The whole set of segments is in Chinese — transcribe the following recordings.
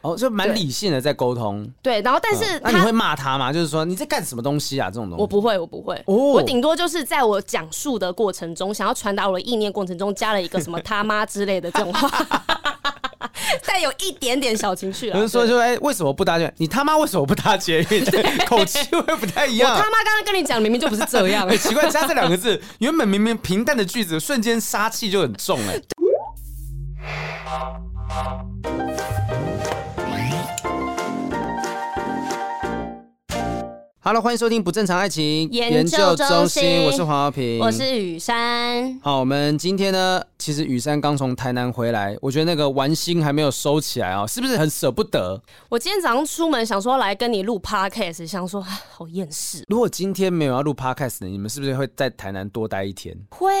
哦，就蛮理性的在沟通。对，然后但是、嗯、那你会骂他吗？就是说你在干什么东西啊？这种东西我不会，我不会。哦、我顶多就是在我讲述的过程中，想要传达我的意念过程中，加了一个什么他妈之类的这种话。带有一点点小情绪啊，有人说说，哎，为什么不搭捷？你他妈为什么不搭捷运？对，口气会不太一样。我他妈刚刚跟你讲，明明就不是这样。哎，奇怪，加这两个字，原本明明平淡的句子，瞬间杀气就很重。哎。Hello，欢迎收听不正常爱情研究中心，我是黄耀平，我是雨珊。好，我们今天呢，其实雨珊刚从台南回来，我觉得那个玩心还没有收起来啊、哦，是不是很舍不得？我今天早上出门想说来跟你录 Podcast，想说好厌世。如果今天没有要录 Podcast，你们是不是会在台南多待一天？会，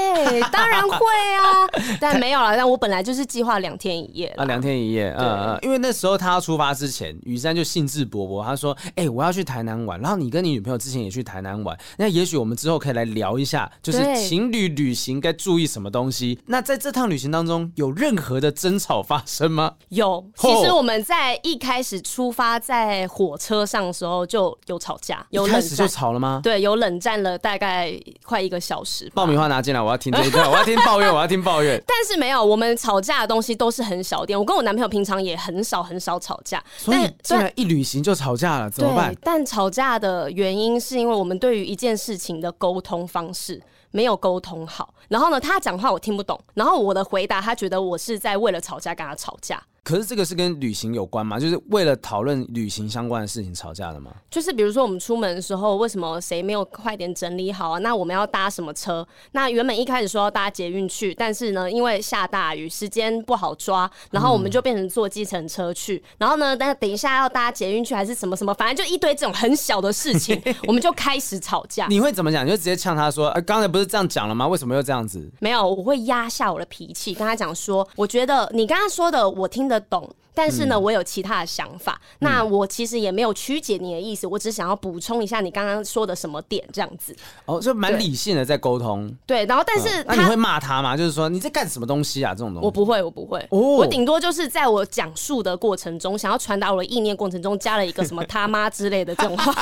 当然会啊，但没有了。但我本来就是计划两天一夜啊，两天一夜，嗯嗯，因为那时候他要出发之前，雨珊就兴致勃勃，他说：“哎、欸，我要去台南玩，然后你跟。”跟你女朋友之前也去台南玩，那也许我们之后可以来聊一下，就是情侣旅行该注意什么东西。那在这趟旅行当中，有任何的争吵发生吗？有，其实我们在一开始出发在火车上的时候就有吵架，有。一开始就吵了吗？对，有冷战了大概快一个小时。爆米花拿进来，我要听这一段，我要听抱怨，我要听抱怨。但是没有，我们吵架的东西都是很小点。我跟我男朋友平常也很少很少吵架，所以竟然一旅行就吵架了，怎么办？但吵架的。原因是因为我们对于一件事情的沟通方式没有沟通好，然后呢，他讲话我听不懂，然后我的回答他觉得我是在为了吵架跟他吵架。可是这个是跟旅行有关吗？就是为了讨论旅行相关的事情吵架的吗？就是比如说我们出门的时候，为什么谁没有快点整理好啊？那我们要搭什么车？那原本一开始说要搭捷运去，但是呢，因为下大雨，时间不好抓，然后我们就变成坐计程车去。嗯、然后呢，但等一下要搭捷运去还是什么什么，反正就一堆这种很小的事情，我们就开始吵架。你会怎么讲？你就直接呛他说：“呃，刚才不是这样讲了吗？为什么又这样子？”没有，我会压下我的脾气，跟他讲说：“我觉得你刚刚说的我听得懂。”但是呢，嗯、我有其他的想法。那我其实也没有曲解你的意思，我只想要补充一下你刚刚说的什么点，这样子。哦，就蛮理性的在沟通。对，然后但是、嗯、那你会骂他吗？就是说你在干什么东西啊？这种东西我不会，我不会。哦、我顶多就是在我讲述的过程中，想要传达我的意念过程中，加了一个什么 他妈之类的这种话。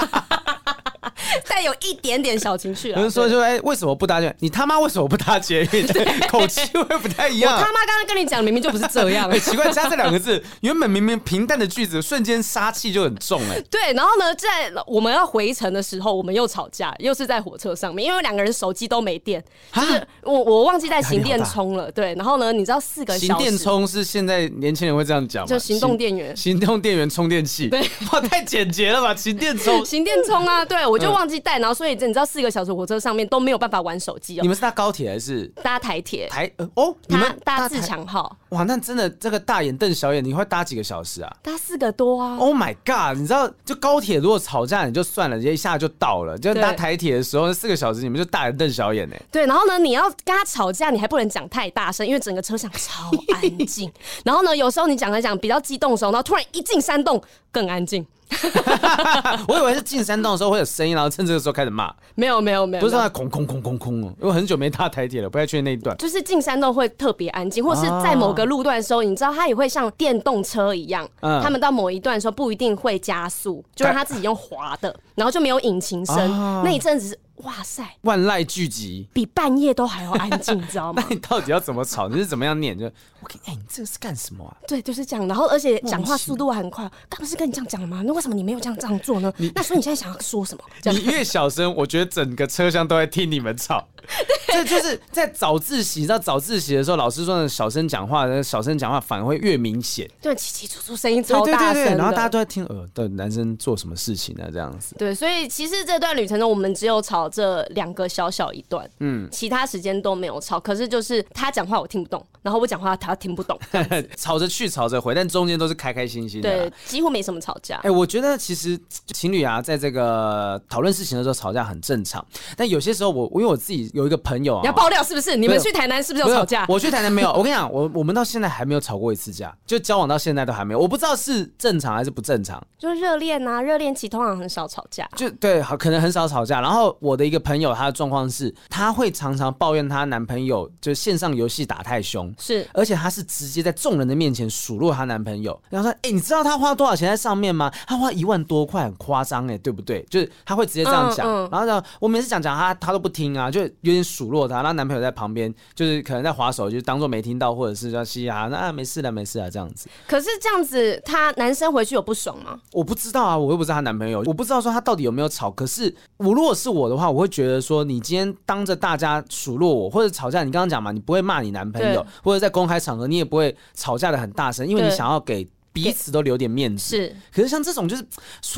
带有一点点小情绪了！有人说说，哎，为什么不搭捷？你他妈为什么不搭捷运？口气会不太一样。我他妈刚刚跟你讲，明明就不是这样。哎，奇怪，加这两个字，原本明明平淡的句子，瞬间杀气就很重。哎，对。然后呢，在我们要回程的时候，我们又吵架，又是在火车上面，因为两个人手机都没电，就是我我忘记带行电充了。对。然后呢，你知道四个小电充是现在年轻人会这样讲吗？就行动电源，行动电源充电器。对，哇，太简洁了吧？行电充，行电充啊！对，我就忘记带，然后所以这。你知道四个小时火车上面都没有办法玩手机哦。你们是搭高铁还是搭台铁？台呃哦，你们搭自强号。哇，那真的这个大眼瞪小眼，你会搭几个小时啊？搭四个多啊！Oh my god！你知道就高铁如果吵架你就算了，直接一下就到了。就搭台铁的时候，那四个小时你们就大眼瞪小眼呢。对，然后呢，你要跟他吵架，你还不能讲太大声，因为整个车厢超安静。然后呢，有时候你讲来讲比较激动的时候，然后突然一进山洞更安静。我以为是进山洞的时候会有声音，然后趁这个时候开始骂。没有没有没有，不是在空空空空空哦。因为很久没搭台铁了，不太确定那一段。就是进山洞会特别安静，或是在某个路段的时候，你知道它也会像电动车一样，嗯，他们到某一段的时候不一定会加速，就让它自己用滑的，然后就没有引擎声。那一阵子。哇塞！万籁俱寂，比半夜都还要安静，你知道吗？那你到底要怎么吵？你是怎么样念？就我跟你，哎、欸，你这个是干什么啊？对，就是这样。然后而且讲话速度还很快。刚不是跟你这样讲了吗？那为什么你没有这样这样做呢？你那所以你现在想要说什么？你越小声，我觉得整个车厢都在听你们吵。这就是在早自习，你知道早自习的时候，老师说的小声讲话，小声讲话反而会越明显。对，起起楚楚声音超大声。对对对，然后大家都在听，呃，的男生做什么事情啊？这样子。对，所以其实这段旅程中，我们只有吵这两个。小小一段，嗯，其他时间都没有吵，可是就是他讲话我听不懂，然后我讲话他听不懂，吵着去吵着回，但中间都是开开心心的，对，几乎没什么吵架。哎、欸，我觉得其实情侣啊，在这个讨论事情的时候吵架很正常，但有些时候我因为我自己有一个朋友啊，你要爆料是不是？你们去台南是不是有吵架？我去台南没有，我跟你讲，我我们到现在还没有吵过一次架，就交往到现在都还没有，我不知道是正常还是不正常。就是热恋啊，热恋期通常很少吵架，就对，好，可能很少吵架。然后我我的一个朋友，她的状况是，她会常常抱怨她男朋友就是线上游戏打太凶，是，而且她是直接在众人的面前数落她男朋友，然后说：“哎、欸，你知道她花多少钱在上面吗？她花一万多块，很夸张哎，对不对？”就是她会直接这样讲，嗯嗯、然后呢，我每次讲讲她，她都不听啊，就有点数落她。然后男朋友在旁边，就是可能在划手，就当做没听到，或者是叫嘻哈，那、啊、没事的，没事啊这样子。可是这样子，她男生回去有不爽吗？我不知道啊，我又不是她男朋友，我不知道说她到底有没有吵。可是我如果是我的话，我会觉得说，你今天当着大家数落我，或者吵架，你刚刚讲嘛，你不会骂你男朋友，或者在公开场合你也不会吵架的很大声，因为你想要给彼此都留点面子。是，可是像这种就是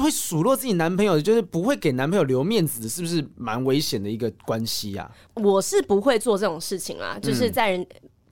会数落自己男朋友，就是不会给男朋友留面子的，是不是蛮危险的一个关系呀？我是不会做这种事情啊，就是在人。嗯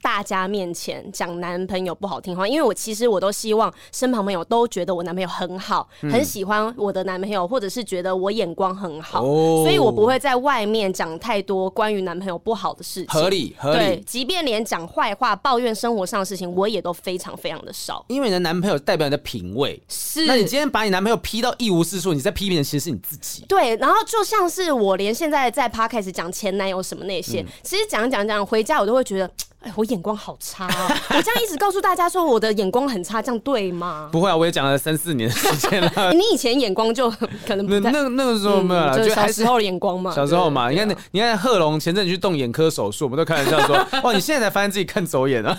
大家面前讲男朋友不好听话，因为我其实我都希望身旁朋友都觉得我男朋友很好，嗯、很喜欢我的男朋友，或者是觉得我眼光很好，哦、所以我不会在外面讲太多关于男朋友不好的事情。合理，合理。对，即便连讲坏话、抱怨生活上的事情，我也都非常非常的少。因为你的男朋友代表你的品味，是。那你今天把你男朋友批到一无是处，你在批评的其实是你自己。对，然后就像是我连现在在 Podcast 讲前男友什么那些，嗯、其实讲讲讲回家，我都会觉得。哎，我眼光好差哦！我这样一直告诉大家说我的眼光很差，这样对吗？不会啊，我也讲了三四年的时间了。你以前眼光就可能不那那个时候没有了，就小时候的眼光嘛。小时候嘛，你看你看贺龙前阵子去动眼科手术，我们都开玩笑说，哇，你现在才发现自己看走眼了。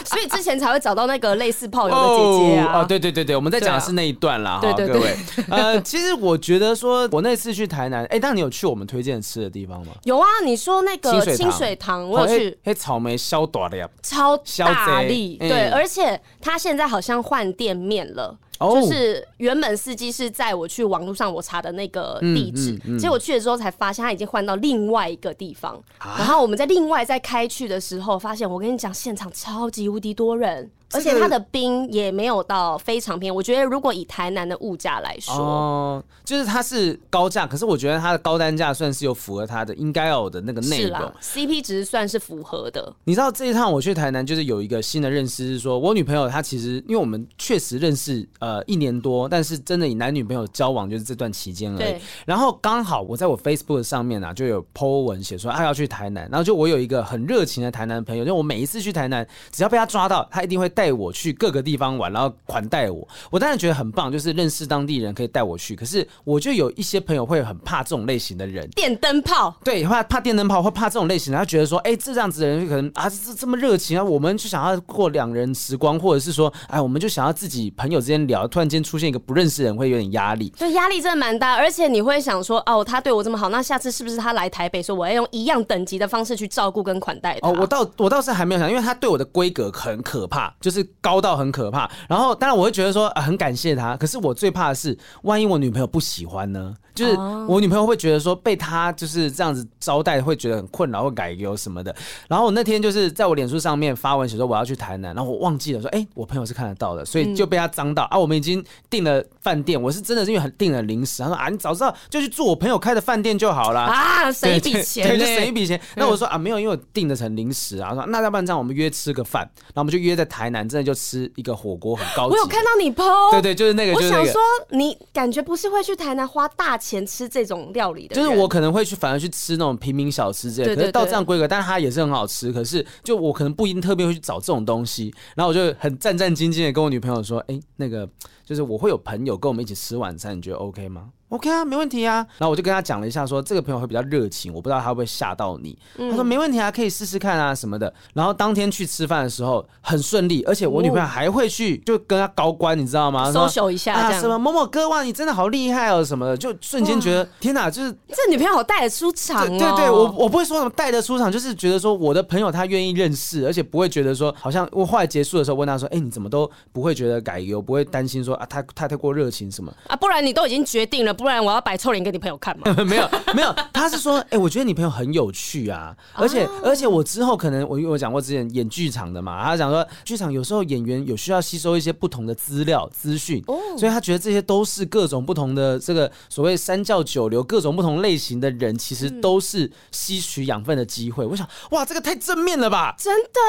所以之前才会找到那个类似泡友的姐姐啊！哦，对对对对，我们在讲的是那一段啦，哈，各位。呃，其实我觉得说，我那次去台南，哎，那你有去我们推荐吃的地方吗？有啊，你说那个清水塘，我有去。黑，草莓小大粒，超大力，对，而且他现在好像换店面了。就是原本司机是在我去网络上我查的那个地址，嗯嗯嗯、结果去了之后才发现他已经换到另外一个地方。啊、然后我们在另外再开去的时候，发现我跟你讲，现场超级无敌多人。而且它的冰也没有到非常便宜，我觉得如果以台南的物价来说，哦，就是它是高价，可是我觉得它的高单价算是有符合它的应该有的那个内容，CP 值算是符合的。你知道这一趟我去台南，就是有一个新的认识，是说我女朋友她其实因为我们确实认识呃一年多，但是真的以男女朋友交往就是这段期间而已。对然后刚好我在我 Facebook 上面啊就有 po 文写说她要去台南，然后就我有一个很热情的台南朋友，就我每一次去台南，只要被他抓到，他一定会。带我去各个地方玩，然后款待我，我当然觉得很棒，就是认识当地人可以带我去。可是我就有一些朋友会很怕这种类型的人，电灯泡，对，怕怕电灯泡，会怕这种类型的，他觉得说，哎，这样子的人可能啊，这这么热情啊，我们就想要过两人时光，或者是说，哎，我们就想要自己朋友之间聊，突然间出现一个不认识的人，会有点压力。对，压力真的蛮大，而且你会想说，哦，他对我这么好，那下次是不是他来台北，说我要用一样等级的方式去照顾跟款待他？哦，我倒我倒是还没有想，因为他对我的规格很可怕，就就是高到很。可怕，然后当然我会觉得说、呃、很感谢他，可是我最怕的是，万一我女朋友不喜欢呢？就是我女朋友会觉得说被他就是这样子招待，会觉得很困扰，会改油什么的。然后我那天就是在我脸书上面发文写说我要去台南，然后我忘记了说，哎、欸，我朋友是看得到的，所以就被他脏到、嗯、啊。我们已经订了饭店，我是真的是因为很订了零食，他说啊，你早知道就去住我朋友开的饭店就好了啊，省一笔钱，对，就省一笔钱。那我说啊，没有，因为我订的成零食啊。说那要不然这样，我们约吃个饭，然后我们就约在台南，真的就吃一个火锅，很高级。我有看到你 PO，对对，就是那个。我想说，你感觉不是会去台南花大钱吃这种。料理的，就是我可能会去，反而去吃那种平民小吃之类的。可是到这样规格，但是它也是很好吃。可是就我可能不一定特别会去找这种东西。然后我就很战战兢兢的跟我女朋友说：“哎，那个就是我会有朋友跟我们一起吃晚餐，你觉得 OK 吗？” OK 啊，没问题啊。然后我就跟他讲了一下说，说这个朋友会比较热情，我不知道他会不会吓到你。嗯、他说没问题啊，可以试试看啊什么的。然后当天去吃饭的时候很顺利，而且我女朋友还会去就跟他高官，你知道吗？social 一下啊，什么某某哥哇，你真的好厉害哦什么的，就瞬间觉得天哪，就是这女朋友好带得出场哦。对对，我我不会说什么带得出场，就是觉得说我的朋友他愿意认识，而且不会觉得说好像我后来结束的时候问他说，哎，你怎么都不会觉得改油，不会担心说啊他他太过热情什么啊？不然你都已经决定了，不然我要摆臭脸。给你朋友看吗？没有没有，他是说，哎、欸，我觉得你朋友很有趣啊，而且、啊、而且我之后可能我因为我讲过之前演剧场的嘛，他讲说剧场有时候演员有需要吸收一些不同的资料资讯，哦、所以他觉得这些都是各种不同的这个所谓三教九流各种不同类型的人，其实都是吸取养分的机会。嗯、我想，哇，这个太正面了吧？真的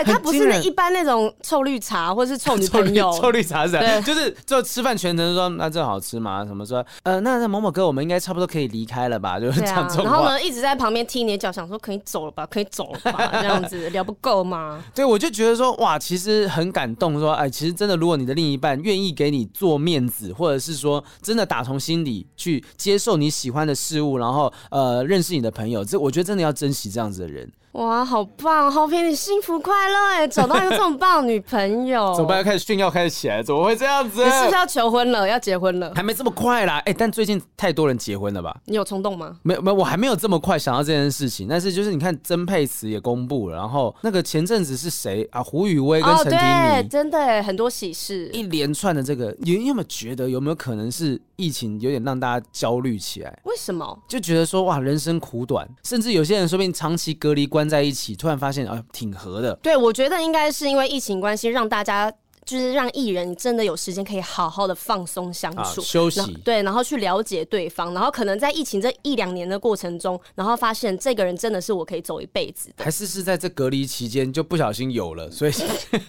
耶，他不是那一般那种臭绿茶或是臭女朋友，臭绿，臭绿茶是，对就是就吃饭全程说那这好吃吗？什么说呃。呃，那那某某哥，我们应该差不多可以离开了吧？就是 这样子。然后呢，一直在旁边踢你的脚，想说可以走了吧，可以走了吧，这样子聊不够吗？对，我就觉得说，哇，其实很感动，说，哎，其实真的，如果你的另一半愿意给你做面子，或者是说真的打从心里去接受你喜欢的事物，然后呃，认识你的朋友，这我觉得真的要珍惜这样子的人。哇，好棒！好评你幸福快乐哎，找到一个这么棒的女朋友。怎么办？要开始炫耀开始起来？怎么会这样子？你是不是要求婚了？要结婚了？还没这么快啦！哎，但最近太多人结婚了吧？你有冲动吗？没有没有，我还没有这么快想到这件事情。但是就是你看，曾沛慈也公布了，然后那个前阵子是谁啊？胡宇威跟陈婷妮，哦、对真的很多喜事，一连串的这个，你有没有觉得有没有可能是疫情有点让大家焦虑起来？为什么？就觉得说哇，人生苦短，甚至有些人说不定长期隔离关在一起，突然。发现啊，挺合的。对，我觉得应该是因为疫情关系，让大家。就是让艺人真的有时间可以好好的放松相处、啊、休息，对，然后去了解对方，然后可能在疫情这一两年的过程中，然后发现这个人真的是我可以走一辈子的。还是是在这隔离期间就不小心有了，所以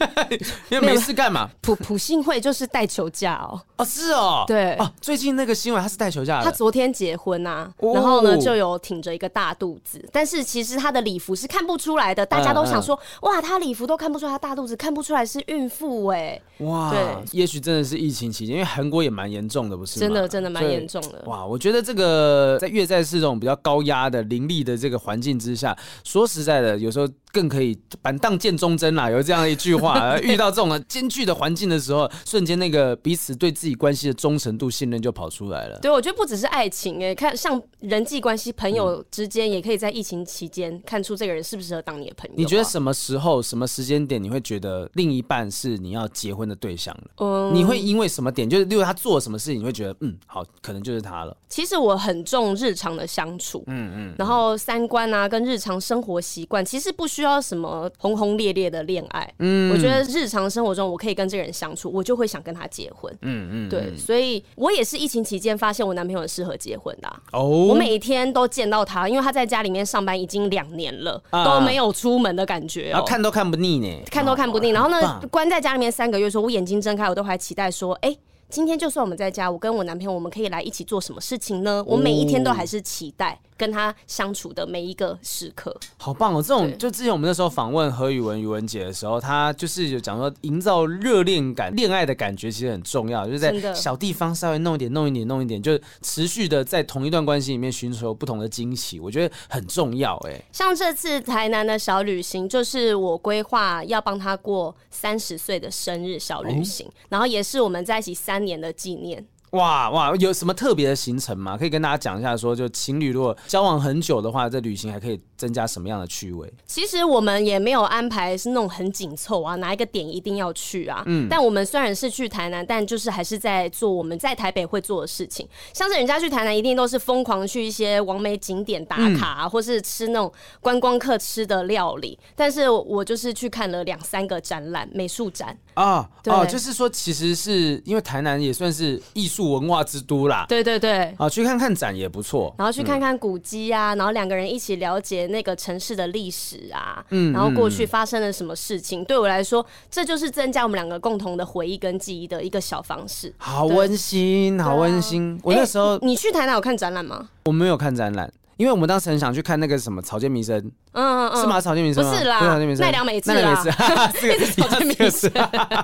因为没事干嘛？普普信会就是带球假哦，哦是哦，对。哦，最近那个新闻他是带球假的，他昨天结婚啊，哦、然后呢就有挺着一个大肚子，但是其实他的礼服是看不出来的，大家都想说、嗯。嗯、哇，他礼服都看不出来他大肚子，看不出来是孕妇哎，哇。对也许真的是疫情期间，因为韩国也蛮严重的，不是吗？真的，真的蛮严重的。哇，我觉得这个在越在是这种比较高压的凌厉的这个环境之下，说实在的，有时候。更可以板荡见忠贞啦，有这样一句话。遇到这种艰巨的环境的时候，瞬间那个彼此对自己关系的忠诚度、信任就跑出来了。对，我觉得不只是爱情，哎，看像人际关系、朋友之间，也可以在疫情期间看出这个人适不适合当你的朋友。你觉得什么时候、什么时间点，你会觉得另一半是你要结婚的对象了？嗯，你会因为什么点，就是例如他做什么事情，你会觉得嗯，好，可能就是他了。其实我很重日常的相处，嗯嗯，然后三观啊，跟日常生活习惯，其实不需要什么。轰轰烈烈的恋爱，嗯，我觉得日常生活中我可以跟这个人相处，我就会想跟他结婚，嗯嗯，对，所以我也是疫情期间发现我男朋友很适合结婚的哦。我每天都见到他，因为他在家里面上班已经两年了，都没有出门的感觉，看都看不腻呢，看都看不腻。然后呢，关在家里面三个月，说我眼睛睁开，我都还期待说，哎。今天就算我们在家，我跟我男朋友，我们可以来一起做什么事情呢？我每一天都还是期待跟他相处的每一个时刻。好棒哦！这种就之前我们那时候访问何宇文、宇文姐的时候，她就是有讲说，营造热恋感、恋爱的感觉其实很重要，就是在小地方稍微弄一点、弄一点、弄一点，就持续的在同一段关系里面寻求不同的惊喜，我觉得很重要。哎，像这次台南的小旅行，就是我规划要帮他过三十岁的生日小旅行，哦、然后也是我们在一起三年的纪念。哇哇，有什么特别的行程吗？可以跟大家讲一下说，说就情侣如果交往很久的话，这旅行还可以增加什么样的趣味？其实我们也没有安排是那种很紧凑啊，哪一个点一定要去啊。嗯。但我们虽然是去台南，但就是还是在做我们在台北会做的事情。像是人家去台南，一定都是疯狂去一些王美景点打卡啊，嗯、或是吃那种观光客吃的料理。但是我就是去看了两三个展览，美术展啊。对哦，就是说，其实是因为台南也算是艺术。文化之都啦，对对对，啊，去看看展也不错，然后去看看古迹啊，嗯、然后两个人一起了解那个城市的历史啊，嗯，然后过去发生了什么事情，嗯、对我来说，这就是增加我们两个共同的回忆跟记忆的一个小方式，好温馨，好温馨。我那时候，你去台南有看展览吗？我没有看展览。因为我们当时很想去看那个什么草间弥生，嗯嗯，是吗？草间弥生不是啦，奈良美智，奈良美智，一直草间弥生，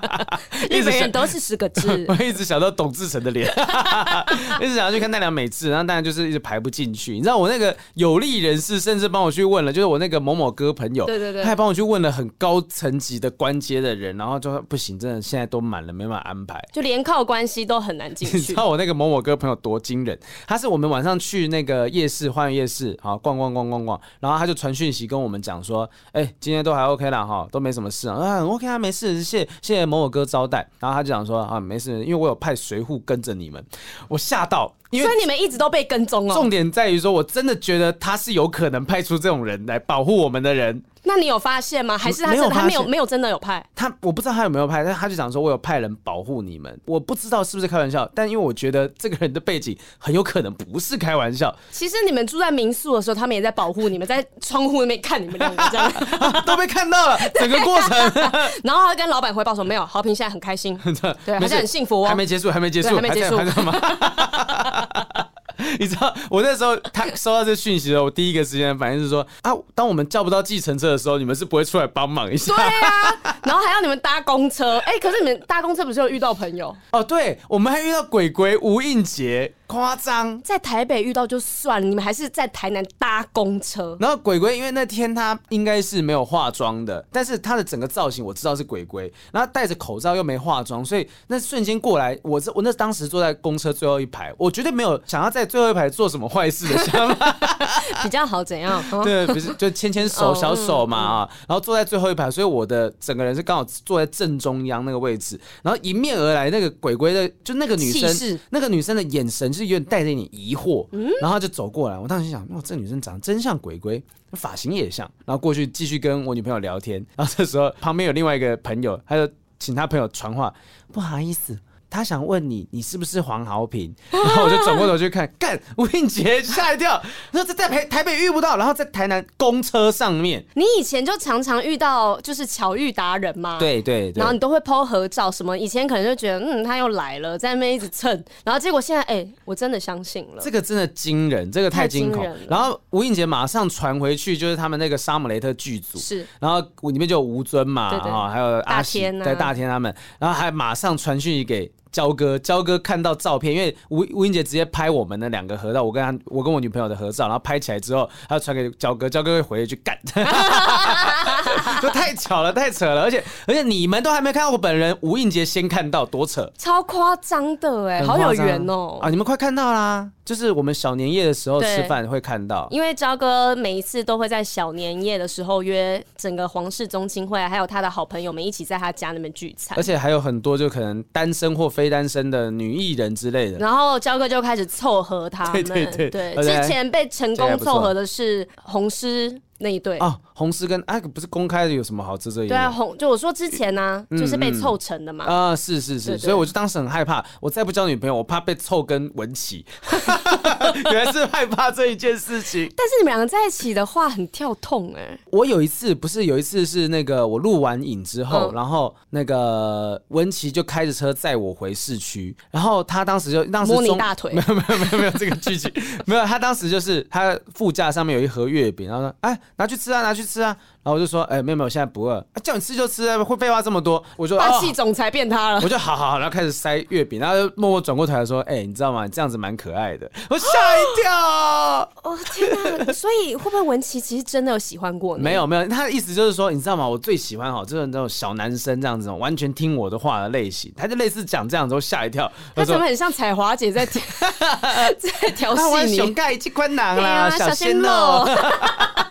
日本人都是十个字。我一直想到董志成的脸，一直想要去看奈良美智，然后当然就是一直排不进去。你知道我那个有利人士甚至帮我去问了，就是我那个某某哥朋友，对对对，他还帮我去问了很高层级的官阶的人，然后就说不行，真的现在都满了，没办法安排，就连靠关系都很难进去。你知道我那个某某哥朋友多惊人？他是我们晚上去那个夜市花园夜市，好逛逛逛逛逛，然后他就传讯息跟我们讲说，哎、欸，今天都还 OK 啦，哈，都没什么事啊，啊，OK 啊，没事，谢谢谢某某哥招待，然后他就讲说啊，没事，因为我有派随护跟着你们，我吓到，因为所以你们一直都被跟踪哦。重点在于说，我真的觉得他是有可能派出这种人来保护我们的人。那你有发现吗？还是他真的他没有没有真的有派？他我不知道他有没有派，但他就讲说我有派人保护你们，我不知道是不是开玩笑，但因为我觉得这个人的背景很有可能不是开玩笑。其实你们住在民宿的时候，他们也在保护你们，在窗户那边看你们两个这样，都被看到了 整个过程。然后他跟老板回报说，没有，豪平现在很开心，对，还是很幸福哦，还没结束，还没结束，还没结束，还没结束。你知道，我那时候他收到这讯息的时候，我第一个时间反应是说啊，当我们叫不到计程车的时候，你们是不会出来帮忙一下？对啊，然后还要你们搭公车，哎、欸，可是你们搭公车不是有遇到朋友？哦，对，我们还遇到鬼鬼吴映洁。夸张，在台北遇到就算了，你们还是在台南搭公车。然后鬼鬼，因为那天他应该是没有化妆的，但是他的整个造型我知道是鬼鬼，然后戴着口罩又没化妆，所以那瞬间过来，我我那当时坐在公车最后一排，我绝对没有想要在最后一排做什么坏事的想法，比较好怎样？对，不是就牵牵手小手嘛啊，然后坐在最后一排，所以我的整个人是刚好坐在正中央那个位置，然后迎面而来那个鬼鬼的，就那个女生，那个女生的眼神。是有点带着一点疑惑，然后他就走过来。我当时想，哇，这女生长得真像鬼鬼，发型也像。然后过去继续跟我女朋友聊天。然后这时候旁边有另外一个朋友，他就请他朋友传话，不好意思。他想问你，你是不是黄豪平？然后我就转过头去看，干吴映洁，吓一跳。然后在台台北遇不到，然后在台南公车上面。你以前就常常遇到，就是巧遇达人嘛。对对对。然后你都会 po 合照什么？以前可能就觉得，嗯，他又来了，在那边一直蹭。然后结果现在，哎、欸，我真的相信了。这个真的惊人，这个太惊恐。然后吴映洁马上传回去，就是他们那个沙姆雷特剧组。是。然后里面就有吴尊嘛，对对对，还有阿天、啊，在大天他们，然后还马上传讯息给。焦哥，焦哥看到照片，因为吴吴英杰直接拍我们的两个合照，我跟他，我跟我女朋友的合照，然后拍起来之后，他传给焦哥，焦哥会回去干，就太巧了，太扯了，而且而且你们都还没看到我本人，吴映洁先看到，多扯，超夸张的哎，好有缘哦啊，你们快看到啦。就是我们小年夜的时候吃饭会看到，因为朝哥每一次都会在小年夜的时候约整个皇室宗亲会，还有他的好朋友们一起在他家那边聚餐，而且还有很多就可能单身或非单身的女艺人之类的。然后朝哥就开始凑合他们，对 对对，对，之前被成功凑合的是红狮。那一对哦，红丝跟啊，不是公开的，有什么好遮遮掩？对啊，红就我说之前呢、就是被凑成的嘛。啊、嗯嗯，是是是所以我就当时很害怕，我再不交女朋友，我怕被凑跟文琪。原来是害怕这一件事情。但是你们两个在一起的话很跳痛哎、欸。我有一次不是有一次是那个我录完影之后、嗯，然后那个文琪就开着车载我回市区，然后他当时就当时摸你大腿，没有没有没有没有这个剧情，没有他当时就是他副驾上面有一盒月饼，然后说哎。拿去吃啊，拿去吃啊。然后我就说，哎、欸，没有没有，现在不饿、啊，叫你吃就吃啊，会废话这么多。我就霸气总裁变他了。我就好好好，然后开始塞月饼，然后就默默转过头来说，哎、欸，你知道吗？你这样子蛮可爱的。我吓一跳。哦天哪！所以会不会文琪其实真的有喜欢过你？没有没有，他的意思就是说，你知道吗？我最喜欢哈，就是那种小男生这样子，完全听我的话的类型。他就类似讲这样子，我吓一跳。他怎么很像彩华姐在 在调戏你？熊盖一宽囊啦，小鲜肉。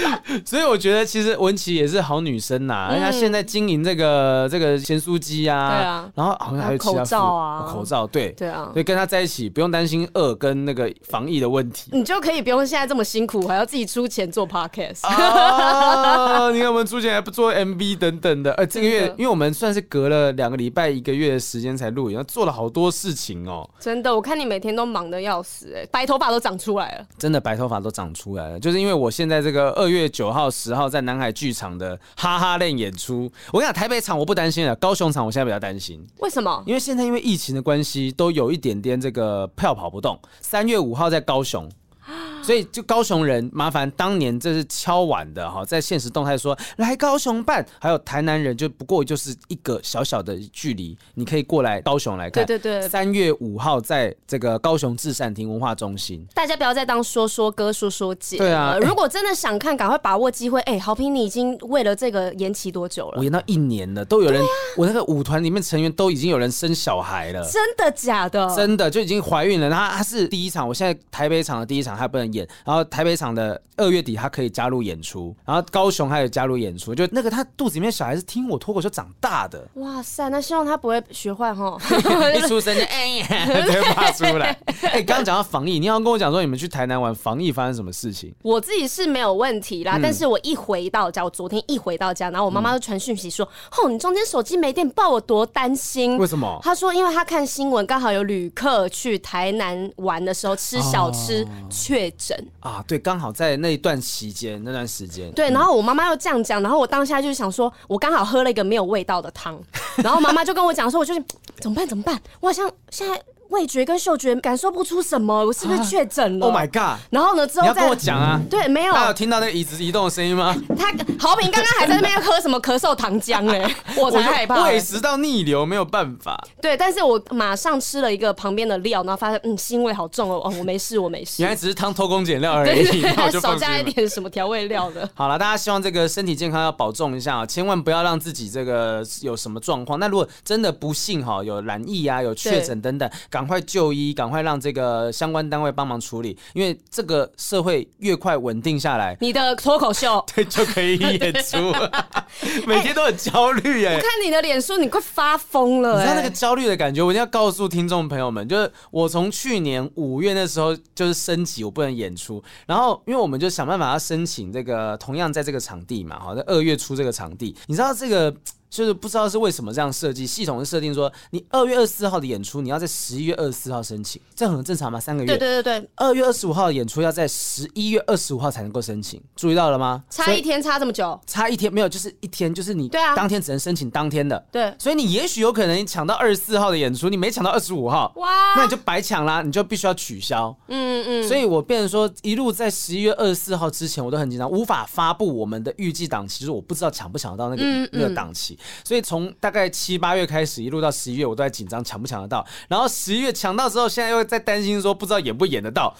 所以我觉得其实文琪也是好女生呐、啊，人、嗯、家现在经营这个这个咸酥鸡啊，对啊，然后好像还有口罩啊，口罩对。对啊，所以跟他在一起不用担心饿跟那个防疫的问题，你就可以不用现在这么辛苦，还要自己出钱做 podcast 啊！你看我们出钱还不做 MV 等等的，呃，这个月因为我们算是隔了两个礼拜一个月的时间才录影，做了好多事情哦。真的，我看你每天都忙的要死，哎，白头发都长出来了，真的白头发都长出来了，就是因为我现在这个。二月九号、十号在南海剧场的哈哈练演出，我跟你讲，台北场我不担心了，高雄场我现在比较担心。为什么？因为现在因为疫情的关系，都有一点点这个票跑不动。三月五号在高雄。所以就高雄人麻烦，当年这是敲碗的哈，在现实动态说来高雄办，还有台南人就不过就是一个小小的距离，你可以过来高雄来看。对对对，三月五号在这个高雄至善亭文化中心，大家不要再当说说哥说说姐。对啊，如果真的想看，赶快把握机会。哎，好评，你已经为了这个延期多久了？我延到一年了，都有人，啊、我那个舞团里面成员都已经有人生小孩了。真的假的？真的就已经怀孕了。他他是第一场，我现在台北场的第一场还不能演，然后台北。场的二月底他可以加入演出，然后高雄还有加入演出，就那个他肚子里面小孩是听我脱口秀长大的。哇塞，那希望他不会学坏哈，一出生就哎呀，直接发出来。哎，刚刚讲到防疫，你要跟我讲说你们去台南玩防疫发生什么事情？我自己是没有问题啦，嗯、但是我一回到家，我昨天一回到家，然后我妈妈就传讯息说，哦、嗯，你中间手机没电，报我多担心。为什么？她说，因为她看新闻，刚好有旅客去台南玩的时候吃小吃确诊、哦、啊，对。刚好在那一段期间，那段时间，对，然后我妈妈又这样讲，然后我当下就想说，我刚好喝了一个没有味道的汤，然后妈妈就跟我讲说，我就是怎么办？怎么办？我好像现在。味觉跟嗅觉感受不出什么，我是不是确诊了、啊、？Oh my god！然后呢，之后再跟我讲啊，对，没有，他有听到那个椅子移动的声音吗？他豪平刚刚还在那边喝什么咳嗽糖浆哎，我才害怕，胃食道逆流没有办法。对，但是我马上吃了一个旁边的料，然后发现嗯腥味好重哦，哦我没事我没事，原来只是汤偷工减料而已，对 少加一点什么调味料的。好了，大家希望这个身体健康要保重一下啊，千万不要让自己这个有什么状况。那如果真的不幸哈有染疫啊，有确诊等等，赶快就医，赶快让这个相关单位帮忙处理，因为这个社会越快稳定下来，你的脱口秀 对就可以演出。每天都很焦虑耶、欸，我看你的脸书，你快发疯了、欸，你知道那个焦虑的感觉，我一定要告诉听众朋友们，就是我从去年五月那时候就是升级，我不能演出，然后因为我们就想办法要申请这个同样在这个场地嘛，好，在二月初这个场地，你知道这个。就是不知道是为什么这样设计，系统是设定说你二月二十四号的演出，你要在十一月二十四号申请，这很正常吗？三个月？对对对对。二月二十五号的演出要在十一月二十五号才能够申请，注意到了吗？差一天差这么久？差一天没有，就是一天，就是你对啊，当天只能申请当天的。对。所以你也许有可能你抢到二十四号的演出，你没抢到二十五号，哇，那你就白抢啦，你就必须要取消。嗯嗯。所以我变成说，一路在十一月二十四号之前，我都很紧张，无法发布我们的预计档期，就是我不知道抢不抢得到那个嗯嗯那个档期，所以从大概七八月开始，一路到十一月，我都在紧张抢不抢得到。然后十一月抢到之后，现在又在担心说，不知道演不演得到。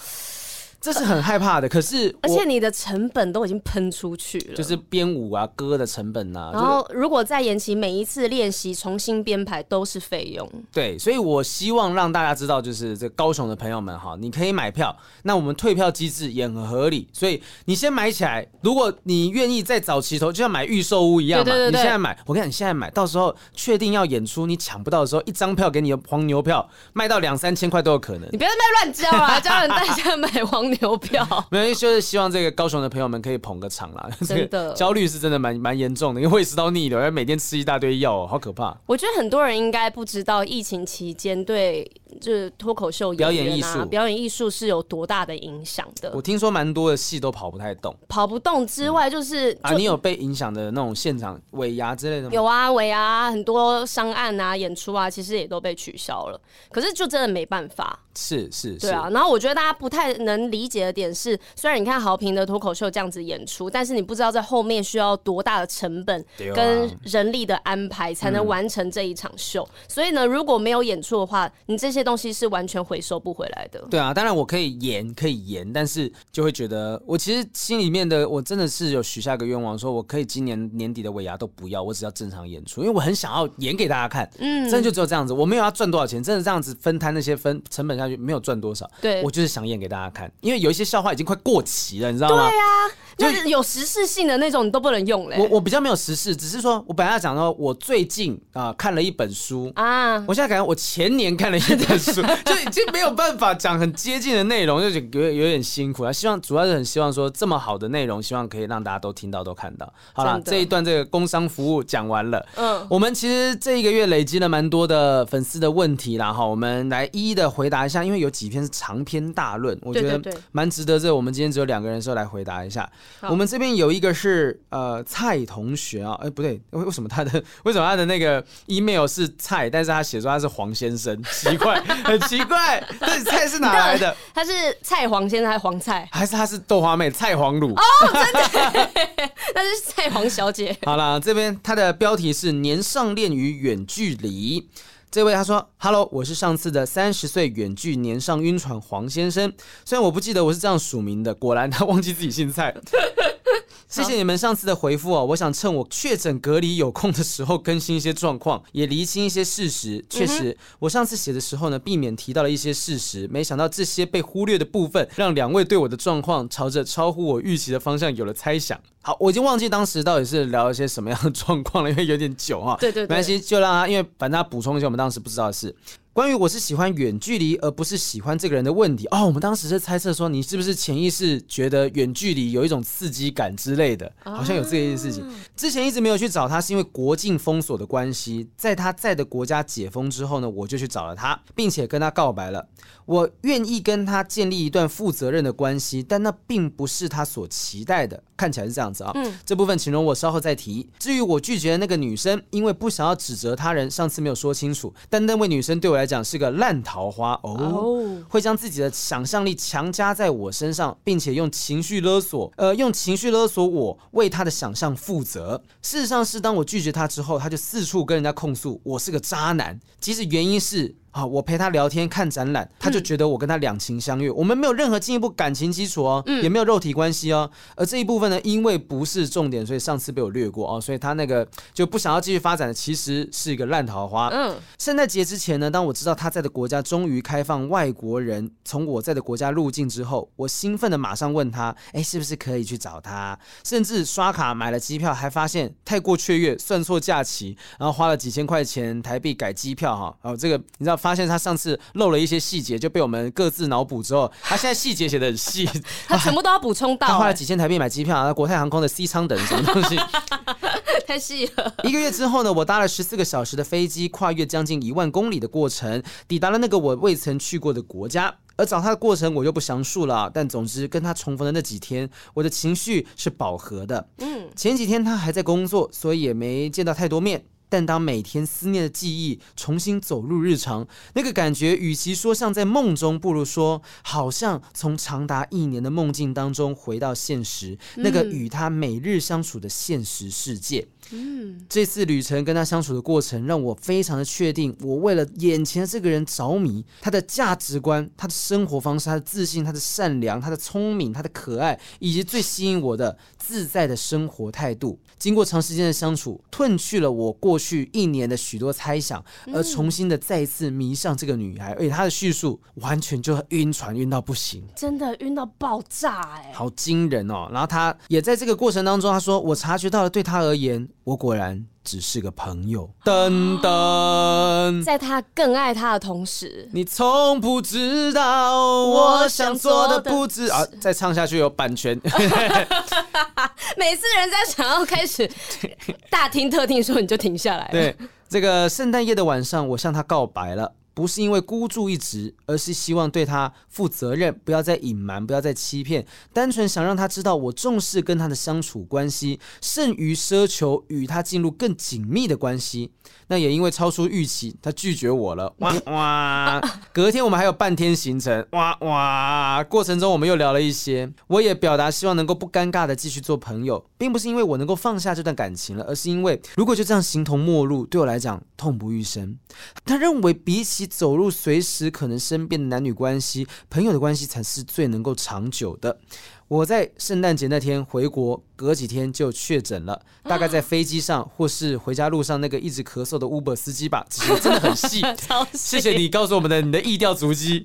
这是很害怕的，可是而且你的成本都已经喷出去了，就是编舞啊、歌的成本啊。然后如果再延期，每一次练习重新编排都是费用。对，所以我希望让大家知道，就是这高雄的朋友们哈，你可以买票，那我们退票机制也很合理。所以你先买起来，如果你愿意再早期投，就像买预售屋一样嘛。对对对对，你现在买，我跟你讲，你现在买到时候确定要演出，你抢不到的时候，一张票给你的黄牛票卖到两三千块都有可能。你别在那乱叫啊，叫人大家买黄牛。牛 票没有，就是希望这个高雄的朋友们可以捧个场啦。真的，焦虑是真的蛮蛮严重的，因为胃食道逆流，要每天吃一大堆药，好可怕。我觉得很多人应该不知道，疫情期间对就是脱口秀、啊、表演艺术、表演艺术是有多大的影响的。我听说蛮多的戏都跑不太动，跑不动之外，就是、嗯、啊，你有被影响的那种现场尾牙之类的吗？有啊，尾牙很多商案啊、演出啊，其实也都被取消了。可是就真的没办法。是是，是，对啊。然后我觉得大家不太能理解的点是，虽然你看好评的脱口秀这样子演出，但是你不知道在后面需要多大的成本跟人力的安排才能完成这一场秀。嗯、所以呢，如果没有演出的话，你这些东西是完全回收不回来的。对啊，当然我可以演，可以演，但是就会觉得我其实心里面的我真的是有许下个愿望，说我可以今年年底的尾牙都不要，我只要正常演出，因为我很想要演给大家看。嗯，真的就只有这样子，我没有要赚多少钱，真的这样子分摊那些分成本。没有赚多少，对，我就是想演给大家看，因为有一些笑话已经快过期了，你知道吗？对呀、啊，就是有时事性的那种你都不能用嘞。我我比较没有时事，只是说我本来要讲说，我最近啊、呃、看了一本书啊，我现在感觉我前年看了一本书，就已经没有办法讲很接近的内容，就有有点辛苦啊。希望主要是很希望说这么好的内容，希望可以让大家都听到都看到。好了，这一段这个工商服务讲完了，嗯，我们其实这一个月累积了蛮多的粉丝的问题啦，哈，我们来一一的回答一下，因为有几篇是长篇大论，我觉得蛮值得。这我们今天只有两个人的时候来回答一下。我们这边有一个是呃蔡同学啊，哎不对，为为什么他的为什么他的那个 email 是蔡，但是他写说他是黄先生，奇怪，很奇怪。这蔡是哪来的？他是蔡黄先生还是黄蔡？还是他是豆花妹蔡黄乳？哦，真的，那是蔡黄小姐。好了，这边他的标题是年上恋与远距离。这位他说：“Hello，我是上次的三十岁远距年上晕船黄先生。虽然我不记得我是这样署名的，果然他忘记自己姓蔡。谢谢你们上次的回复哦。我想趁我确诊隔离有空的时候更新一些状况，也厘清一些事实。确实，我上次写的时候呢，避免提到了一些事实，没想到这些被忽略的部分，让两位对我的状况朝着超乎我预期的方向有了猜想。”好，我已经忘记当时到底是聊一些什么样的状况了，因为有点久啊。对对对，没关系，就让他，因为反正他补充一些我们当时不知道的事。关于我是喜欢远距离而不是喜欢这个人的问题哦，我们当时是猜测说你是不是潜意识觉得远距离有一种刺激感之类的，好像有这件事情。之前一直没有去找他，是因为国境封锁的关系。在他在的国家解封之后呢，我就去找了他，并且跟他告白了。我愿意跟他建立一段负责任的关系，但那并不是他所期待的。看起来是这样。子啊。嗯，这部分请容我稍后再提。至于我拒绝的那个女生，因为不想要指责他人，上次没有说清楚。但那位女生对我来讲是个烂桃花哦，哦，会将自己的想象力强加在我身上，并且用情绪勒索，呃，用情绪勒索我为她的想象负责。事实上是当我拒绝她之后，她就四处跟人家控诉我是个渣男，即使原因是。啊，我陪他聊天看展览，他就觉得我跟他两情相悦，嗯、我们没有任何进一步感情基础哦，嗯、也没有肉体关系哦。而这一部分呢，因为不是重点，所以上次被我略过哦。所以他那个就不想要继续发展的，其实是一个烂桃花。嗯，圣诞节之前呢，当我知道他在的国家终于开放外国人从我在的国家入境之后，我兴奋的马上问他，哎，是不是可以去找他？甚至刷卡买了机票，还发现太过雀跃，算错假期，然后花了几千块钱台币改机票哈。哦，这个你知道。发现他上次漏了一些细节，就被我们各自脑补之后，他现在细节写的很细，他全部都要补充到。他花了几千台币买机票，啊国泰航空的 C 舱等什么东西，太细了。一个月之后呢，我搭了十四个小时的飞机，跨越将近一万公里的过程，抵达了那个我未曾去过的国家。而找他的过程我就不详述了，但总之跟他重逢的那几天，我的情绪是饱和的。嗯，前几天他还在工作，所以也没见到太多面。但当每天思念的记忆重新走入日常，那个感觉，与其说像在梦中，不如说好像从长达一年的梦境当中回到现实，那个与他每日相处的现实世界。嗯，这次旅程跟他相处的过程，让我非常的确定，我为了眼前的这个人着迷，他的价值观、他的生活方式、他的自信、他的善良、他的聪明、他的可爱，以及最吸引我的自在的生活态度。经过长时间的相处，褪去了我过去一年的许多猜想，而重新的再一次迷上这个女孩，而且她的叙述完全就晕船晕到不行，真的晕到爆炸哎、欸，好惊人哦！然后他也在这个过程当中，他说我察觉到了，对他而言。我果然只是个朋友。噔噔，在他更爱他的同时，你从不知道我想做的不止啊！再唱下去有版权。每次人家想要开始大听特听的时候，你就停下来。对，这个圣诞夜的晚上，我向他告白了。不是因为孤注一掷，而是希望对他负责任，不要再隐瞒，不要再欺骗，单纯想让他知道我重视跟他的相处关系，甚于奢求与他进入更紧密的关系。那也因为超出预期，他拒绝我了。哇哇！隔天我们还有半天行程。哇哇！过程中我们又聊了一些，我也表达希望能够不尴尬的继续做朋友，并不是因为我能够放下这段感情了，而是因为如果就这样形同陌路，对我来讲痛不欲生。他认为比起走入随时可能生变的男女关系，朋友的关系才是最能够长久的。我在圣诞节那天回国，隔几天就确诊了，大概在飞机上或是回家路上那个一直咳嗽的 Uber 司机吧，真的很 细。谢谢你告诉我们的你的意调足迹。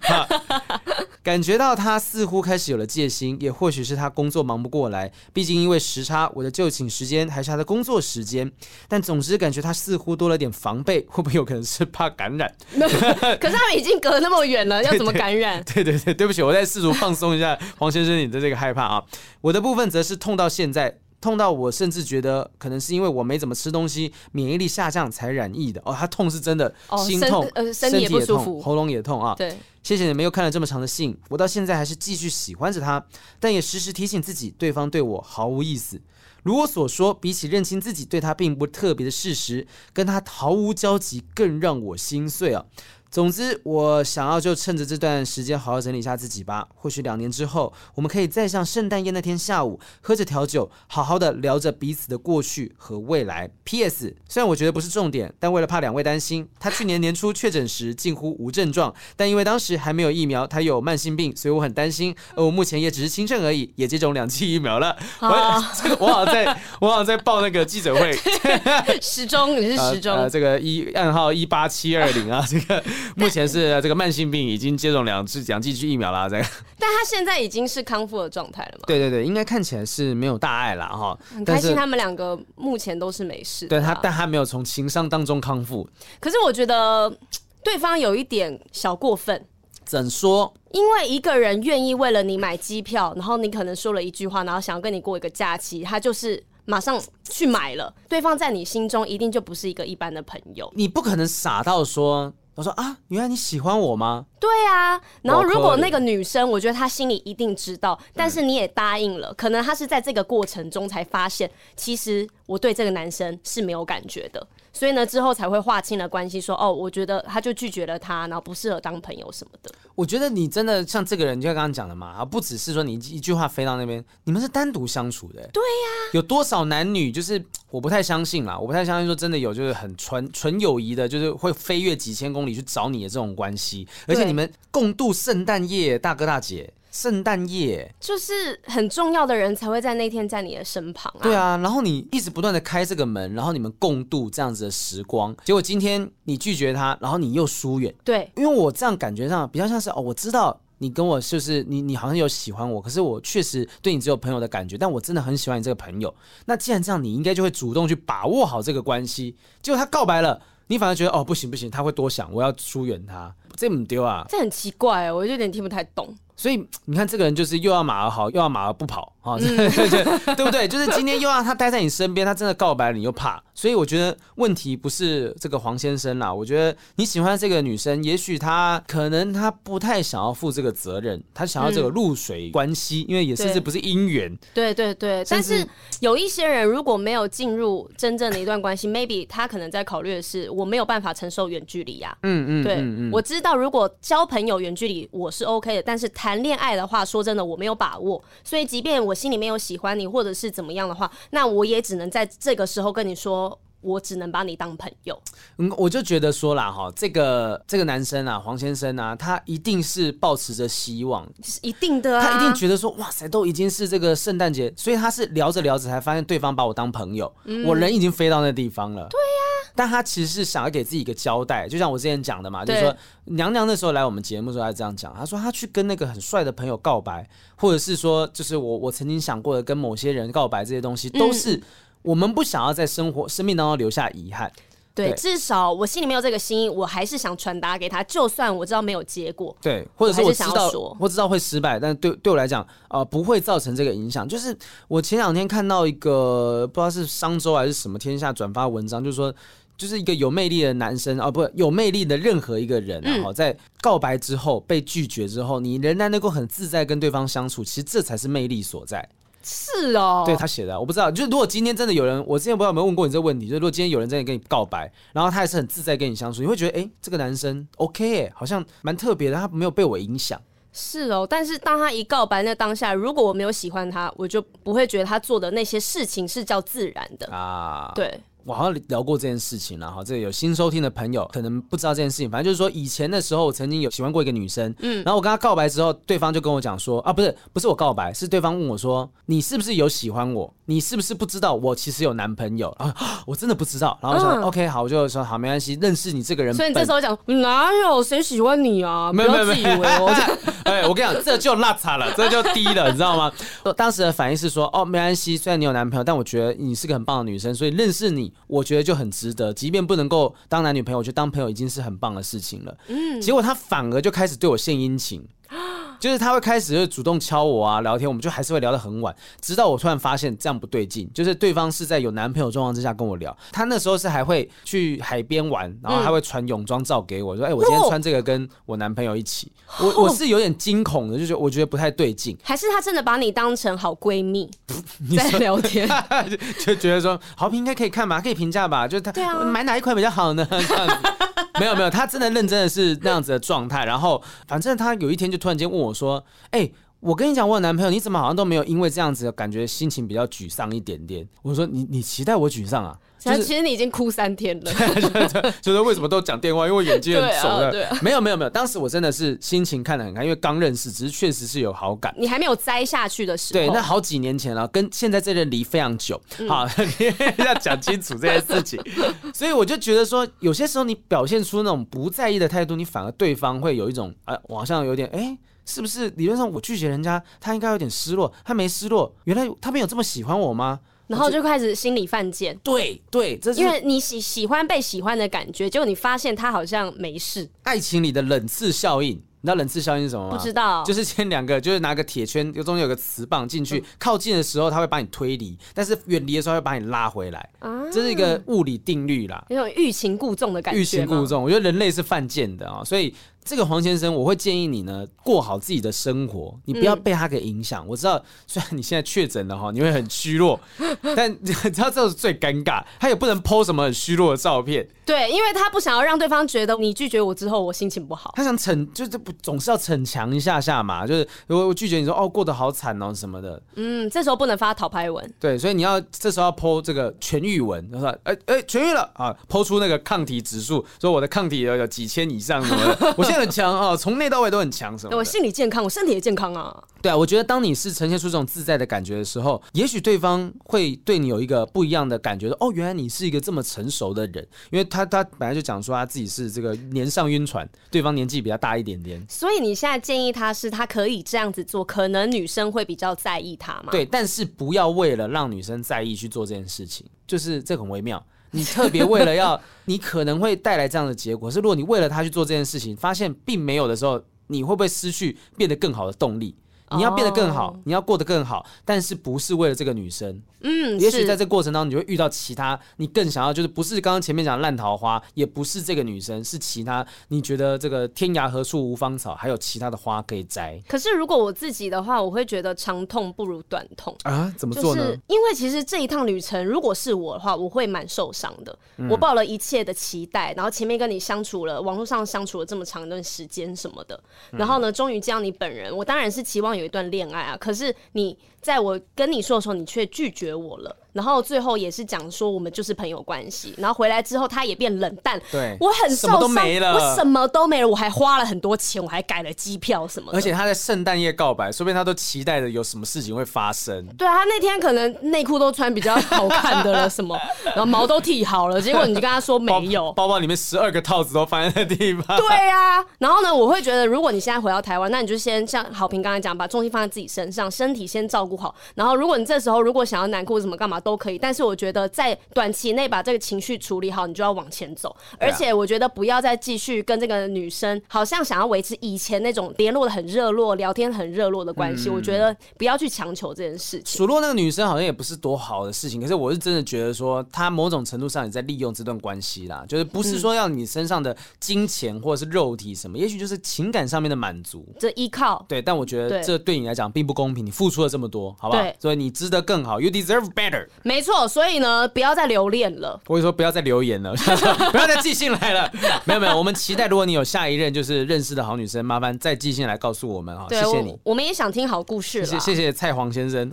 感觉到他似乎开始有了戒心，也或许是他工作忙不过来，毕竟因为时差，我的就寝时间还是他的工作时间。但总之感觉他似乎多了点防备，会不会有可能是怕感染？可是他们已经隔那么远了，要怎么感染？对 对对，对不起，我在试图放松一下黄先生你的这个害怕啊。我的部分则是痛到现在。痛到我甚至觉得可能是因为我没怎么吃东西，免疫力下降才染疫的。哦，他痛是真的，心痛，哦、呃，身体也不舒服，喉咙也痛啊。对，谢谢你们又看了这么长的信，我到现在还是继续喜欢着他，但也时时提醒自己，对方对我毫无意思。如我所说，比起认清自己对他并不特别的事实，跟他毫无交集更让我心碎啊。总之，我想要就趁着这段时间好好整理一下自己吧。或许两年之后，我们可以再像圣诞夜那天下午，喝着调酒，好好的聊着彼此的过去和未来。P.S. 虽然我觉得不是重点，但为了怕两位担心，他去年年初确诊时近乎无症状，但因为当时还没有疫苗，他有慢性病，所以我很担心。而我目前也只是轻症而已，也接种两剂疫苗了。我这个我好像在，我好像在报那个记者会。时钟，你是时钟？呃，这个一暗号一八七二零啊，这个。目前是这个慢性病已经接种两次两剂剂疫苗了，这个。但他现在已经是康复的状态了嘛？对对对，应该看起来是没有大碍了哈。很开心，他们两个目前都是没事。对他，但他没有从情伤当中康复。可是我觉得对方有一点小过分。怎说？因为一个人愿意为了你买机票，然后你可能说了一句话，然后想要跟你过一个假期，他就是。马上去买了，对方在你心中一定就不是一个一般的朋友。你不可能傻到说我说啊，原来你喜欢我吗？对啊，然后如果那个女生，我觉得她心里一定知道，但是你也答应了，可能她是在这个过程中才发现，其实我对这个男生是没有感觉的。所以呢，之后才会划清了关系，说哦，我觉得他就拒绝了他，然后不适合当朋友什么的。我觉得你真的像这个人，就像刚刚讲的嘛，啊，不只是说你一句话飞到那边，你们是单独相处的。对呀，有多少男女就是我不太相信啦，我不太相信说真的有就是很纯纯友谊的，就是会飞越几千公里去找你的这种关系，而且你们共度圣诞夜，大哥大姐。圣诞夜就是很重要的人才会在那天在你的身旁啊。对啊，然后你一直不断的开这个门，然后你们共度这样子的时光。结果今天你拒绝他，然后你又疏远。对，因为我这样感觉上比较像是哦，我知道你跟我就是你，你好像有喜欢我，可是我确实对你只有朋友的感觉，但我真的很喜欢你这个朋友。那既然这样，你应该就会主动去把握好这个关系。结果他告白了，你反而觉得哦，不行不行，他会多想，我要疏远他，这么丢啊？这很奇怪，我就有点听不太懂。所以你看，这个人就是又要马儿好，又要马儿不跑啊，对不对？就是今天又让他待在你身边，他真的告白了，你又怕。所以我觉得问题不是这个黄先生啦，我觉得你喜欢这个女生，也许她可能她不太想要负这个责任，她想要这个露水关系，因为也甚至不是姻缘。对对对，但是有一些人如果没有进入真正的一段关系，maybe 他可能在考虑的是我没有办法承受远距离呀。嗯嗯，对，我知道如果交朋友远距离我是 OK 的，但是谈恋爱的话，说真的我没有把握，所以即便我心里面有喜欢你或者是怎么样的话，那我也只能在这个时候跟你说。我只能把你当朋友。嗯，我就觉得说啦，哈，这个这个男生啊，黄先生啊，他一定是抱持着希望，是一定的啊，他一定觉得说，哇塞，都已经是这个圣诞节，所以他是聊着聊着才发现对方把我当朋友，嗯，我人已经飞到那地方了。对呀，但他其实是想要给自己一个交代，就像我之前讲的嘛，就是说娘娘那时候来我们节目的时候，还这样讲，他说他去跟那个很帅的朋友告白，或者是说，就是我我曾经想过的跟某些人告白这些东西，都是。我们不想要在生活、生命当中留下遗憾。对，至少我心里没有这个心意，我还是想传达给他。就算我知道没有结果，对，或者是我知道我，我知道会失败，但对对我来讲，呃，不会造成这个影响。就是我前两天看到一个不知道是商周还是什么天下转发文章，就是说，就是一个有魅力的男生啊，不，有魅力的任何一个人，然后在告白之后被拒绝之后，你仍然能够很自在跟对方相处，其实这才是魅力所在。是哦，对他写的，我不知道。就是如果今天真的有人，我之前不知道有没有问过你这个问题，就是如果今天有人真的跟你告白，然后他还是很自在跟你相处，你会觉得，哎，这个男生 OK 哎，好像蛮特别的，他没有被我影响。是哦，但是当他一告白那当下，如果我没有喜欢他，我就不会觉得他做的那些事情是叫自然的啊。对。我好像聊过这件事情了哈，这个有新收听的朋友可能不知道这件事情。反正就是说，以前的时候我曾经有喜欢过一个女生，嗯，然后我跟她告白之后，对方就跟我讲说啊，不是不是我告白，是对方问我说，你是不是有喜欢我？你是不是不知道我其实有男朋友啊？我真的不知道。然后我说、嗯、OK 好，我就说好没关系，认识你这个人。所以你这时候讲哪有谁喜欢你啊？没有没有没有，我跟你讲，这就落差了，这就低了，你知道吗？当时的反应是说哦，没关系，虽然你有男朋友，但我觉得你是个很棒的女生，所以认识你，我觉得就很。值得，即便不能够当男女朋友，我觉得当朋友已经是很棒的事情了。嗯，结果他反而就开始对我献殷勤。就是他会开始就主动敲我啊，聊天，我们就还是会聊得很晚，直到我突然发现这样不对劲，就是对方是在有男朋友状况之下跟我聊，他那时候是还会去海边玩，然后还会传泳装照给我，说：“哎、欸，我今天穿这个跟我男朋友一起。”我我是有点惊恐的，就是我觉得不太对劲，还是他真的把你当成好闺蜜 在聊天，就觉得说好评应该可以看吧，可以评价吧，就是他啊买哪一款比较好呢？这样子。没有没有，他真的认真的是那样子的状态。然后，反正他有一天就突然间问我说：“哎、我跟你讲，我有男朋友，你怎么好像都没有因为这样子感觉心情比较沮丧一点点？”我说：“你你期待我沮丧啊？”就是、其实你已经哭三天了，就是为什么都讲电话，因为眼睛很熟的。对啊，对啊，没有没有没有，当时我真的是心情看得很开，因为刚认识，只是确实是有好感。你还没有栽下去的时候，对，那好几年前了，跟现在这人离非常久。嗯、好，要讲清楚这件事情。所以我就觉得说，有些时候你表现出那种不在意的态度，你反而对方会有一种，哎、好像有点，哎、欸，是不是理论上我拒绝人家，他应该有点失落？他没失落，原来他没有这么喜欢我吗？然后就开始心理犯贱，对对，这是因为你喜喜欢被喜欢的感觉，结果你发现他好像没事。爱情里的冷刺效应，你知道冷刺效应是什么吗？不知道，就是先两个，就是拿个铁圈，中间有个磁棒进去，嗯、靠近的时候它会把你推离，但是远离的时候会把你拉回来。啊，这是一个物理定律啦，有种欲擒故纵的感觉。欲擒故纵，我觉得人类是犯贱的啊，所以。这个黄先生，我会建议你呢，过好自己的生活，你不要被他给影响。嗯、我知道，虽然你现在确诊了哈，你会很虚弱，但 你知道这是最尴尬，他也不能 po 什么很虚弱的照片。对，因为他不想要让对方觉得你拒绝我之后，我心情不好。他想逞，就是不总是要逞强一下下嘛，就是如果我拒绝你说哦，过得好惨哦什么的。嗯，这时候不能发讨拍文。对，所以你要这时候要 po 这个痊愈文，他说哎哎痊愈了啊，po 出那个抗体指数，说我的抗体有有几千以上什么的，我现在很强啊，从。内到外都很强，什么？我心理健康，我身体也健康啊。对啊，我觉得当你是呈现出这种自在的感觉的时候，也许对方会对你有一个不一样的感觉。哦，原来你是一个这么成熟的人，因为他他本来就讲说他自己是这个年上晕船，对方年纪比较大一点点。所以你现在建议他是他可以这样子做，可能女生会比较在意他嘛？对，但是不要为了让女生在意去做这件事情，就是这很微妙。你特别为了要，你可能会带来这样的结果。是，如果你为了他去做这件事情，发现并没有的时候，你会不会失去变得更好的动力？你要变得更好，你要过得更好，但是不是为了这个女生？嗯，也许在这个过程当中，你就会遇到其他你更想要，就是不是刚刚前面讲的烂桃花，也不是这个女生，是其他你觉得这个天涯何处无芳草，还有其他的花可以摘。可是如果我自己的话，我会觉得长痛不如短痛啊？怎么做呢？就是因为其实这一趟旅程，如果是我的话，我会蛮受伤的。嗯、我抱了一切的期待，然后前面跟你相处了，网络上相处了这么长一段时间什么的，然后呢，终于见到你本人，我当然是期望有一段恋爱啊。可是你在我跟你说的时候，你却拒绝我了。然后最后也是讲说我们就是朋友关系，然后回来之后他也变冷淡，对，我很受伤，什么都没了，我什么都没了，我还花了很多钱，我还改了机票什么的。而且他在圣诞夜告白，说不定他都期待着有什么事情会发生。对啊，他那天可能内裤都穿比较好看的了，什么，然后毛都剃好了，结果你就跟他说没有，包包里面十二个套子都放在那地方。对啊，然后呢，我会觉得如果你现在回到台湾，那你就先像好评刚才讲，把重心放在自己身上，身体先照顾好。然后如果你这时候如果想要男裤什么干嘛都可以，但是我觉得。在短期内把这个情绪处理好，你就要往前走。而且我觉得不要再继续跟这个女生，好像想要维持以前那种联络的很热络、聊天很热络的关系。我觉得不要去强求这件事情。数落那个女生好像也不是多好的事情，可是我是真的觉得说，她某种程度上也在利用这段关系啦。就是不是说要你身上的金钱或者是肉体什么，也许就是情感上面的满足。这依靠对，但我觉得这对你来讲并不公平。你付出了这么多，好不好？所以你值得更好。You deserve better。没错，所以。呢，不要再留恋了。我跟你说，不要再留言了，不要再寄信来了。没有没有，我们期待，如果你有下一任就是认识的好女生，麻烦再寄信来告诉我们哈。谢谢你我，我们也想听好故事。谢谢谢谢蔡黄先生。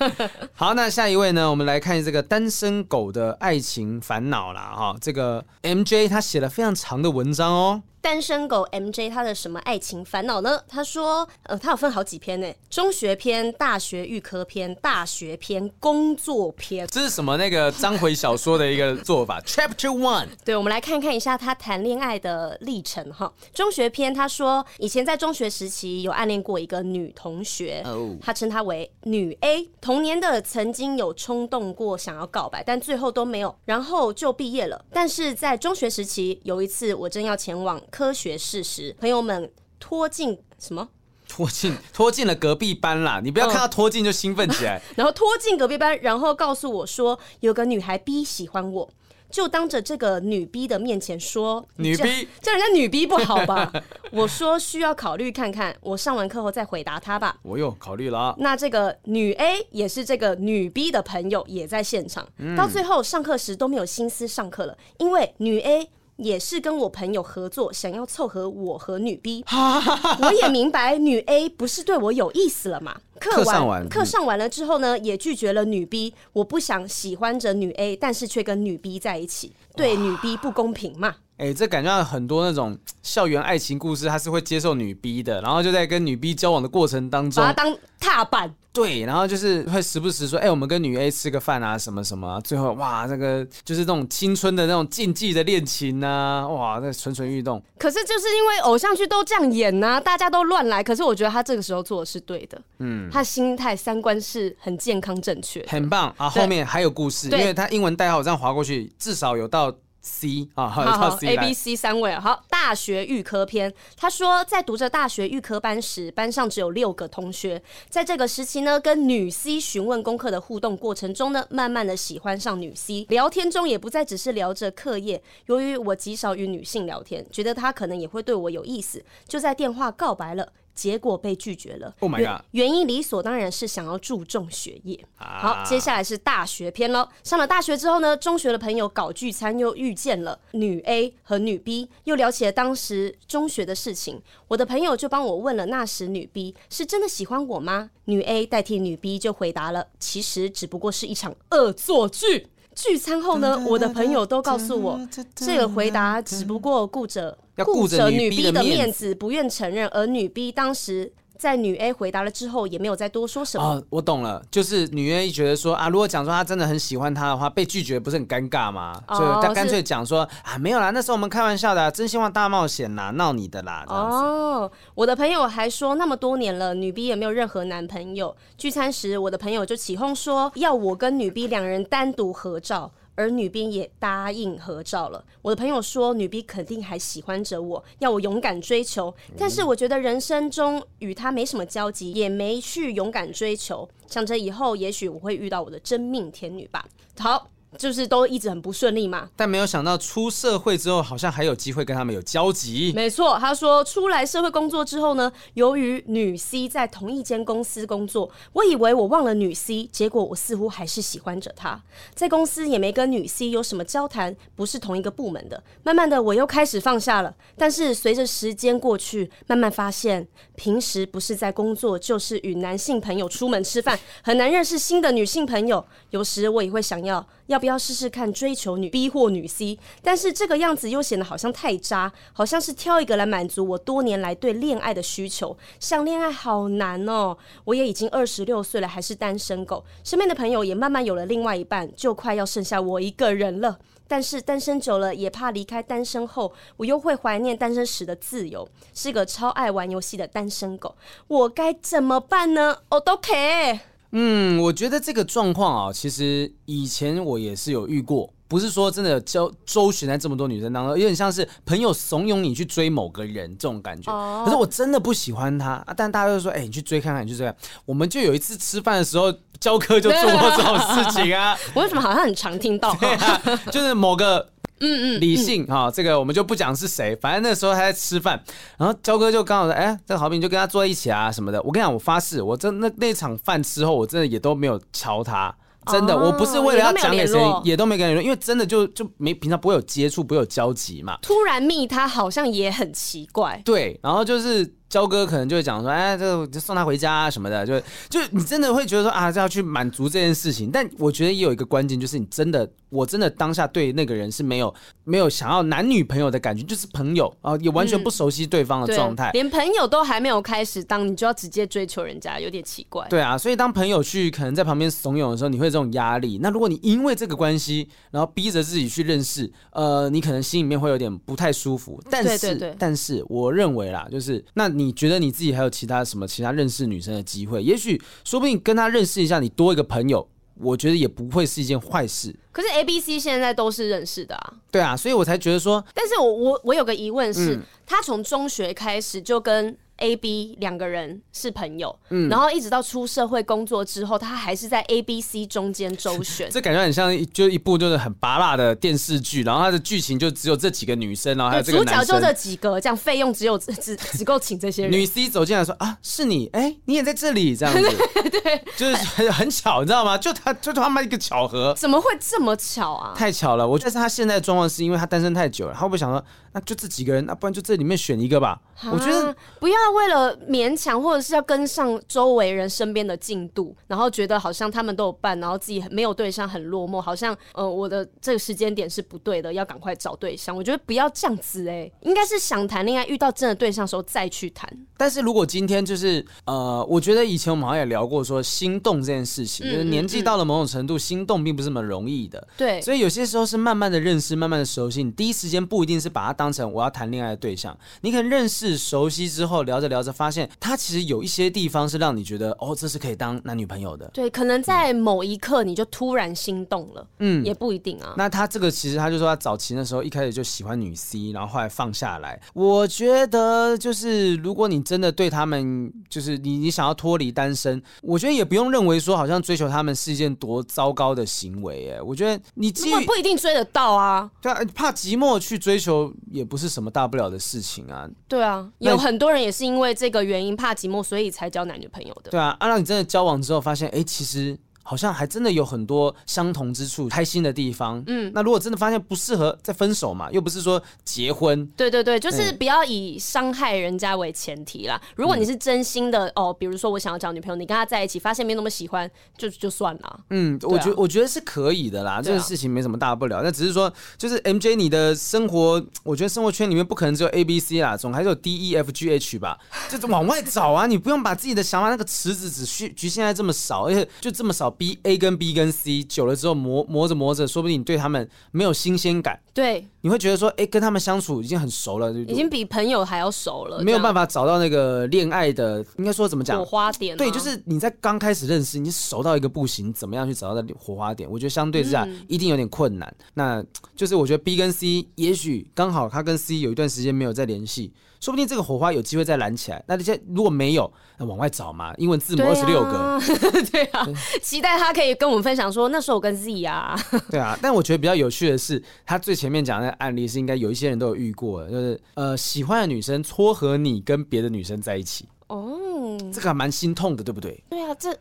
好，那下一位呢？我们来看这个单身狗的爱情烦恼啦。哈。这个 MJ 他写了非常长的文章哦。单身狗 MJ 他的什么爱情烦恼呢？他说，呃，他有分好几篇呢，中学篇、大学预科篇、大学篇、工作篇。这是什么那个章回小说的一个做法？Chapter One。对，我们来看看一下他谈恋爱的历程哈。中学篇，他说以前在中学时期有暗恋过一个女同学，他称她为女 A。童年的曾经有冲动过想要告白，但最后都没有，然后就毕业了。但是在中学时期有一次，我正要前往。科学事实，朋友们拖进什么？拖进拖进了隔壁班啦！你不要看到拖进就兴奋起来。嗯、然后拖进隔壁班，然后告诉我说有个女孩 B 喜欢我，就当着这个女 B 的面前说女 B 叫人家女 B 不好吧？我说需要考虑看看，我上完课后再回答她吧。我又考虑了啊。那这个女 A 也是这个女 B 的朋友，也在现场。嗯、到最后上课时都没有心思上课了，因为女 A。也是跟我朋友合作，想要凑合我和女 B。我也明白女 A 不是对我有意思了嘛。课上完课上完了之后呢，也拒绝了女 B。我不想喜欢着女 A，但是却跟女 B 在一起，对女 B 不公平嘛。哎、欸，这感觉到很多那种校园爱情故事，他是会接受女 B 的，然后就在跟女 B 交往的过程当中，把他当踏板。对，然后就是会时不时说，哎、欸，我们跟女 A 吃个饭啊，什么什么、啊。最后，哇，那个就是那种青春的那种禁忌的恋情啊，哇，那蠢蠢欲动。可是就是因为偶像剧都这样演呐、啊，大家都乱来。可是我觉得他这个时候做的是对的，嗯，他心态三观是很健康正确，很棒啊。后面还有故事，因为他英文代号这样划过去，至少有到。C 啊，好好 A B C 三位好，大学预科篇，他说在读着大学预科班时，班上只有六个同学，在这个时期呢，跟女 C 询问功课的互动过程中呢，慢慢的喜欢上女 C，聊天中也不再只是聊着课业，由于我极少与女性聊天，觉得她可能也会对我有意思，就在电话告白了。结果被拒绝了。Oh my god！原因理所当然是想要注重学业。好，接下来是大学篇喽。上了大学之后呢，中学的朋友搞聚餐又遇见了女 A 和女 B，又聊起了当时中学的事情。我的朋友就帮我问了，那时女 B 是真的喜欢我吗？女 A 代替女 B 就回答了，其实只不过是一场恶作剧。聚餐后呢，我的朋友都告诉我，这个回答只不过顾着顾着女 B 的面子，不愿承认，而女 B 当时。在女 A 回答了之后，也没有再多说什么。哦，我懂了，就是女 A 觉得说啊，如果讲说她真的很喜欢他的话，被拒绝不是很尴尬吗？哦、所以她干脆讲说啊，没有啦，那时候我们开玩笑的，真心话大冒险啦，闹你的啦。哦，我的朋友还说，那么多年了，女 B 也没有任何男朋友。聚餐时，我的朋友就起哄说，要我跟女 B 两人单独合照。而女兵也答应合照了。我的朋友说，女兵肯定还喜欢着我，要我勇敢追求。但是我觉得人生中与她没什么交集，也没去勇敢追求。想着以后也许我会遇到我的真命天女吧。好。就是都一直很不顺利嘛，但没有想到出社会之后，好像还有机会跟他们有交集。没错，他说出来社会工作之后呢，由于女 C 在同一间公司工作，我以为我忘了女 C，结果我似乎还是喜欢着她。在公司也没跟女 C 有什么交谈，不是同一个部门的。慢慢的，我又开始放下了。但是随着时间过去，慢慢发现，平时不是在工作，就是与男性朋友出门吃饭，很难认识新的女性朋友。有时我也会想要。要不要试试看追求女 B 或女 C？但是这个样子又显得好像太渣，好像是挑一个来满足我多年来对恋爱的需求。想恋爱好难哦！我也已经二十六岁了，还是单身狗。身边的朋友也慢慢有了另外一半，就快要剩下我一个人了。但是单身久了，也怕离开单身后，我又会怀念单身时的自由。是个超爱玩游戏的单身狗，我该怎么办呢？我都可以。嗯，我觉得这个状况啊，其实以前我也是有遇过，不是说真的周周旋在这么多女生当中，有点像是朋友怂恿你去追某个人这种感觉。可是我真的不喜欢他，但大家都说，哎，你去追看看，你去追看。我们就有一次吃饭的时候，教科就做过这种事情啊。我为什么好像很常听到？啊，就是某个。嗯嗯，李姓哈，这个我们就不讲是谁，反正那时候他在吃饭，然后焦哥就刚好说，哎、欸，这个好饼就跟他坐在一起啊什么的。我跟你讲，我发誓，我真那那场饭之后，我真的也都没有瞧他。真的，哦、我不是为了要讲给谁，也都没跟你说，因为真的就就没平常不会有接触，不会有交集嘛。突然密他，好像也很奇怪。对，然后就是焦哥可能就会讲说，哎，这个就送他回家啊什么的，就就你真的会觉得说啊，这要去满足这件事情。但我觉得也有一个关键，就是你真的，我真的当下对那个人是没有没有想要男女朋友的感觉，就是朋友啊，也完全不熟悉对方的状态，嗯，连朋友都还没有开始当，你就要直接追求人家，有点奇怪。对啊，所以当朋友去可能在旁边怂恿的时候，你会有这种压力。那如果你因为这个关系，然后逼着自己去认识，呃，你可能心里面会有点不太舒服。但是，但是我认为啦，就是那你觉得你自己还有其他什么其他认识女生的机会？也许说不定跟他认识一下，你多一个朋友，我觉得也不会是一件坏事。可是 A、B、C 现在都是认识的啊。对啊，所以我才觉得说，但是我我我有个疑问是，嗯、他从中学开始就跟。A、B 两个人是朋友，嗯，然后一直到出社会工作之后，他还是在 A、B、C 中间周旋。这感觉很像，就一部就是很拔辣的电视剧，然后他的剧情就只有这几个女生，然后还有这个，主角就这几个，这样费用只有只 只只够请这些人。女 C 走进来说啊，是你，哎，你也在这里，这样子，对，就是很很巧，你知道吗？就他就他妈一个巧合，怎么会这么巧啊？太巧了！我觉得他现在的状况是因为他单身太久了，他会不会想说，那就这几个人，那不然就这里面选一个吧？我觉得不要为了勉强，或者是要跟上周围人身边的进度，然后觉得好像他们都有伴，然后自己没有对象，很落寞，好像呃我的这个时间点是不对的，要赶快找对象。我觉得不要这样子哎、欸，应该是想谈恋爱，遇到真的对象的时候再去谈。但是如果今天就是呃，我觉得以前我们好像也聊过说心动这件事情，嗯、就是年纪到了某种程度，嗯、心动并不是那么容易的。对，所以有些时候是慢慢的认识，慢慢的熟悉，你第一时间不一定是把它当成我要谈恋爱的对象，你可能认识。熟悉之后，了聊着聊着，发现他其实有一些地方是让你觉得哦，这是可以当男女朋友的。对，可能在某一刻你就突然心动了，嗯，也不一定啊。那他这个其实他就说他早期的时候一开始就喜欢女 C，然后后来放下来。我觉得就是如果你真的对他们，就是你你想要脱离单身，我觉得也不用认为说好像追求他们是一件多糟糕的行为。哎，我觉得你基本不一定追得到啊。对啊，怕寂寞去追求也不是什么大不了的事情啊。对啊，有很多人也是因为这个原因怕寂寞，所以才交男女朋友的。对啊，啊，让你真的交往之后发现，哎，其实。好像还真的有很多相同之处，开心的地方。嗯，那如果真的发现不适合，再分手嘛，又不是说结婚。对对对，就是不要以伤害人家为前提啦。如果你是真心的、嗯、哦，比如说我想要找女朋友，你跟他在一起，发现没那么喜欢，就就算了。嗯，我觉、啊、我觉得是可以的啦，这个事情没什么大不了。那、啊、只是说，就是 MJ 你的生活，我觉得生活圈里面不可能只有 A B C 啦，总还是有 D E F G H 吧，就是往外找啊。你不用把自己的想法那个池子只需局限在这么少，而且就这么少 B A 跟 B。跟 C 久了之后磨磨着磨着，说不定你对他们没有新鲜感。对，你会觉得说，哎、欸，跟他们相处已经很熟了，已经比朋友还要熟了，没有办法找到那个恋爱的，应该说怎么讲？火花点。对，就是你在刚开始认识，你熟到一个不行，怎么样去找到那火花点？我觉得相对之下一定有点困难。嗯、那就是我觉得 B 跟 C 也许刚好他跟 C 有一段时间没有再联系。说不定这个火花有机会再燃起来。那这些如果没有，那往外找嘛。英文字母二十六个，对啊，对期待他可以跟我们分享说，那时候我跟 Z 啊。对啊，但我觉得比较有趣的是，他最前面讲的案例是应该有一些人都有遇过的，就是呃喜欢的女生撮合你跟别的女生在一起。哦，这个还蛮心痛的，对不对？对啊，这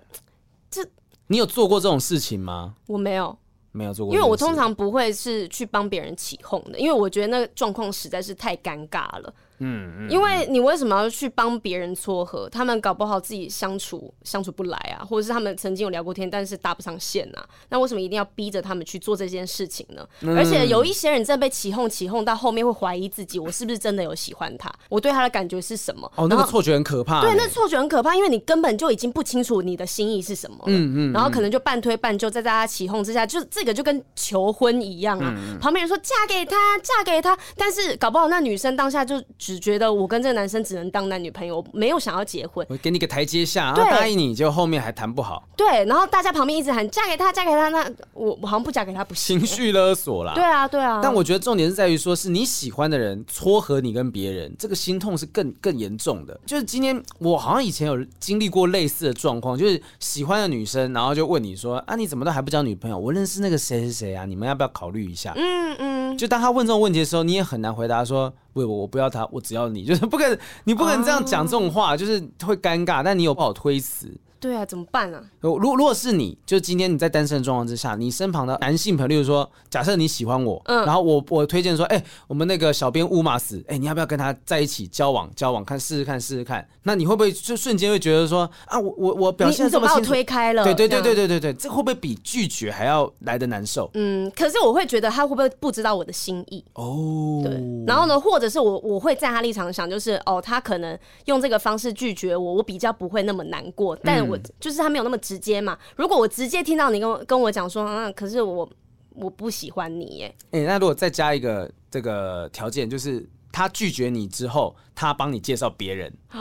这你有做过这种事情吗？我没有，没有做过，因为我通常不会是去帮别人起哄的，因为我觉得那个状况实在是太尴尬了。嗯，嗯，因为你为什么要去帮别人撮合？他们搞不好自己相处相处不来啊，或者是他们曾经有聊过天，但是搭不上线啊。那为什么一定要逼着他们去做这件事情呢？嗯、而且有一些人真的被起哄起哄到后面会怀疑自己，我是不是真的有喜欢他？我对他的感觉是什么？哦，那个错觉很可怕。对，那错觉很可怕，因为你根本就已经不清楚你的心意是什么了。嗯嗯。然后可能就半推半就，在大家起哄之下，就这个就跟求婚一样啊。嗯、旁边人说嫁给他，嫁给他，但是搞不好那女生当下就只觉得我跟这个。男生只能当男女朋友，没有想要结婚。我给你个台阶下，然后答应你，就后面还谈不好。对，然后大家旁边一直喊嫁给他，嫁给他，那我我好像不嫁给他不行。情绪勒索啦。对啊，对啊。但我觉得重点是在于，说是你喜欢的人撮合你跟别人，这个心痛是更更严重的。就是今天我好像以前有经历过类似的状况，就是喜欢的女生，然后就问你说啊，你怎么都还不交女朋友？我认识那个谁谁谁啊，你们要不要考虑一下？嗯嗯。就当他问这种问题的时候，你也很难回答说。不，我我不要他，我只要你，就是不可能，你不可能这样讲这种话，就是会尴尬，但你又不好推辞。对啊，怎么办啊？如如果是你，就今天你在单身的状况之下，你身旁的男性朋友，例如说，假设你喜欢我，嗯，然后我我推荐说，哎、欸，我们那个小编乌马斯，哎、欸，你要不要跟他在一起交往交往，看试试看试试看？那你会不会就瞬间会觉得说，啊，我我我表现这么把我推开了？对对对对对对对，这会不会比拒绝还要来的难受？嗯，可是我会觉得他会不会不知道我的心意？哦，对，然后呢，或者是我我会在他立场想，就是哦，他可能用这个方式拒绝我，我比较不会那么难过，但我、嗯、就是他没有那么。直接嘛？如果我直接听到你跟我跟我讲说，啊，可是我我不喜欢你耶。哎、欸，那如果再加一个这个条件，就是他拒绝你之后，他帮你介绍别人，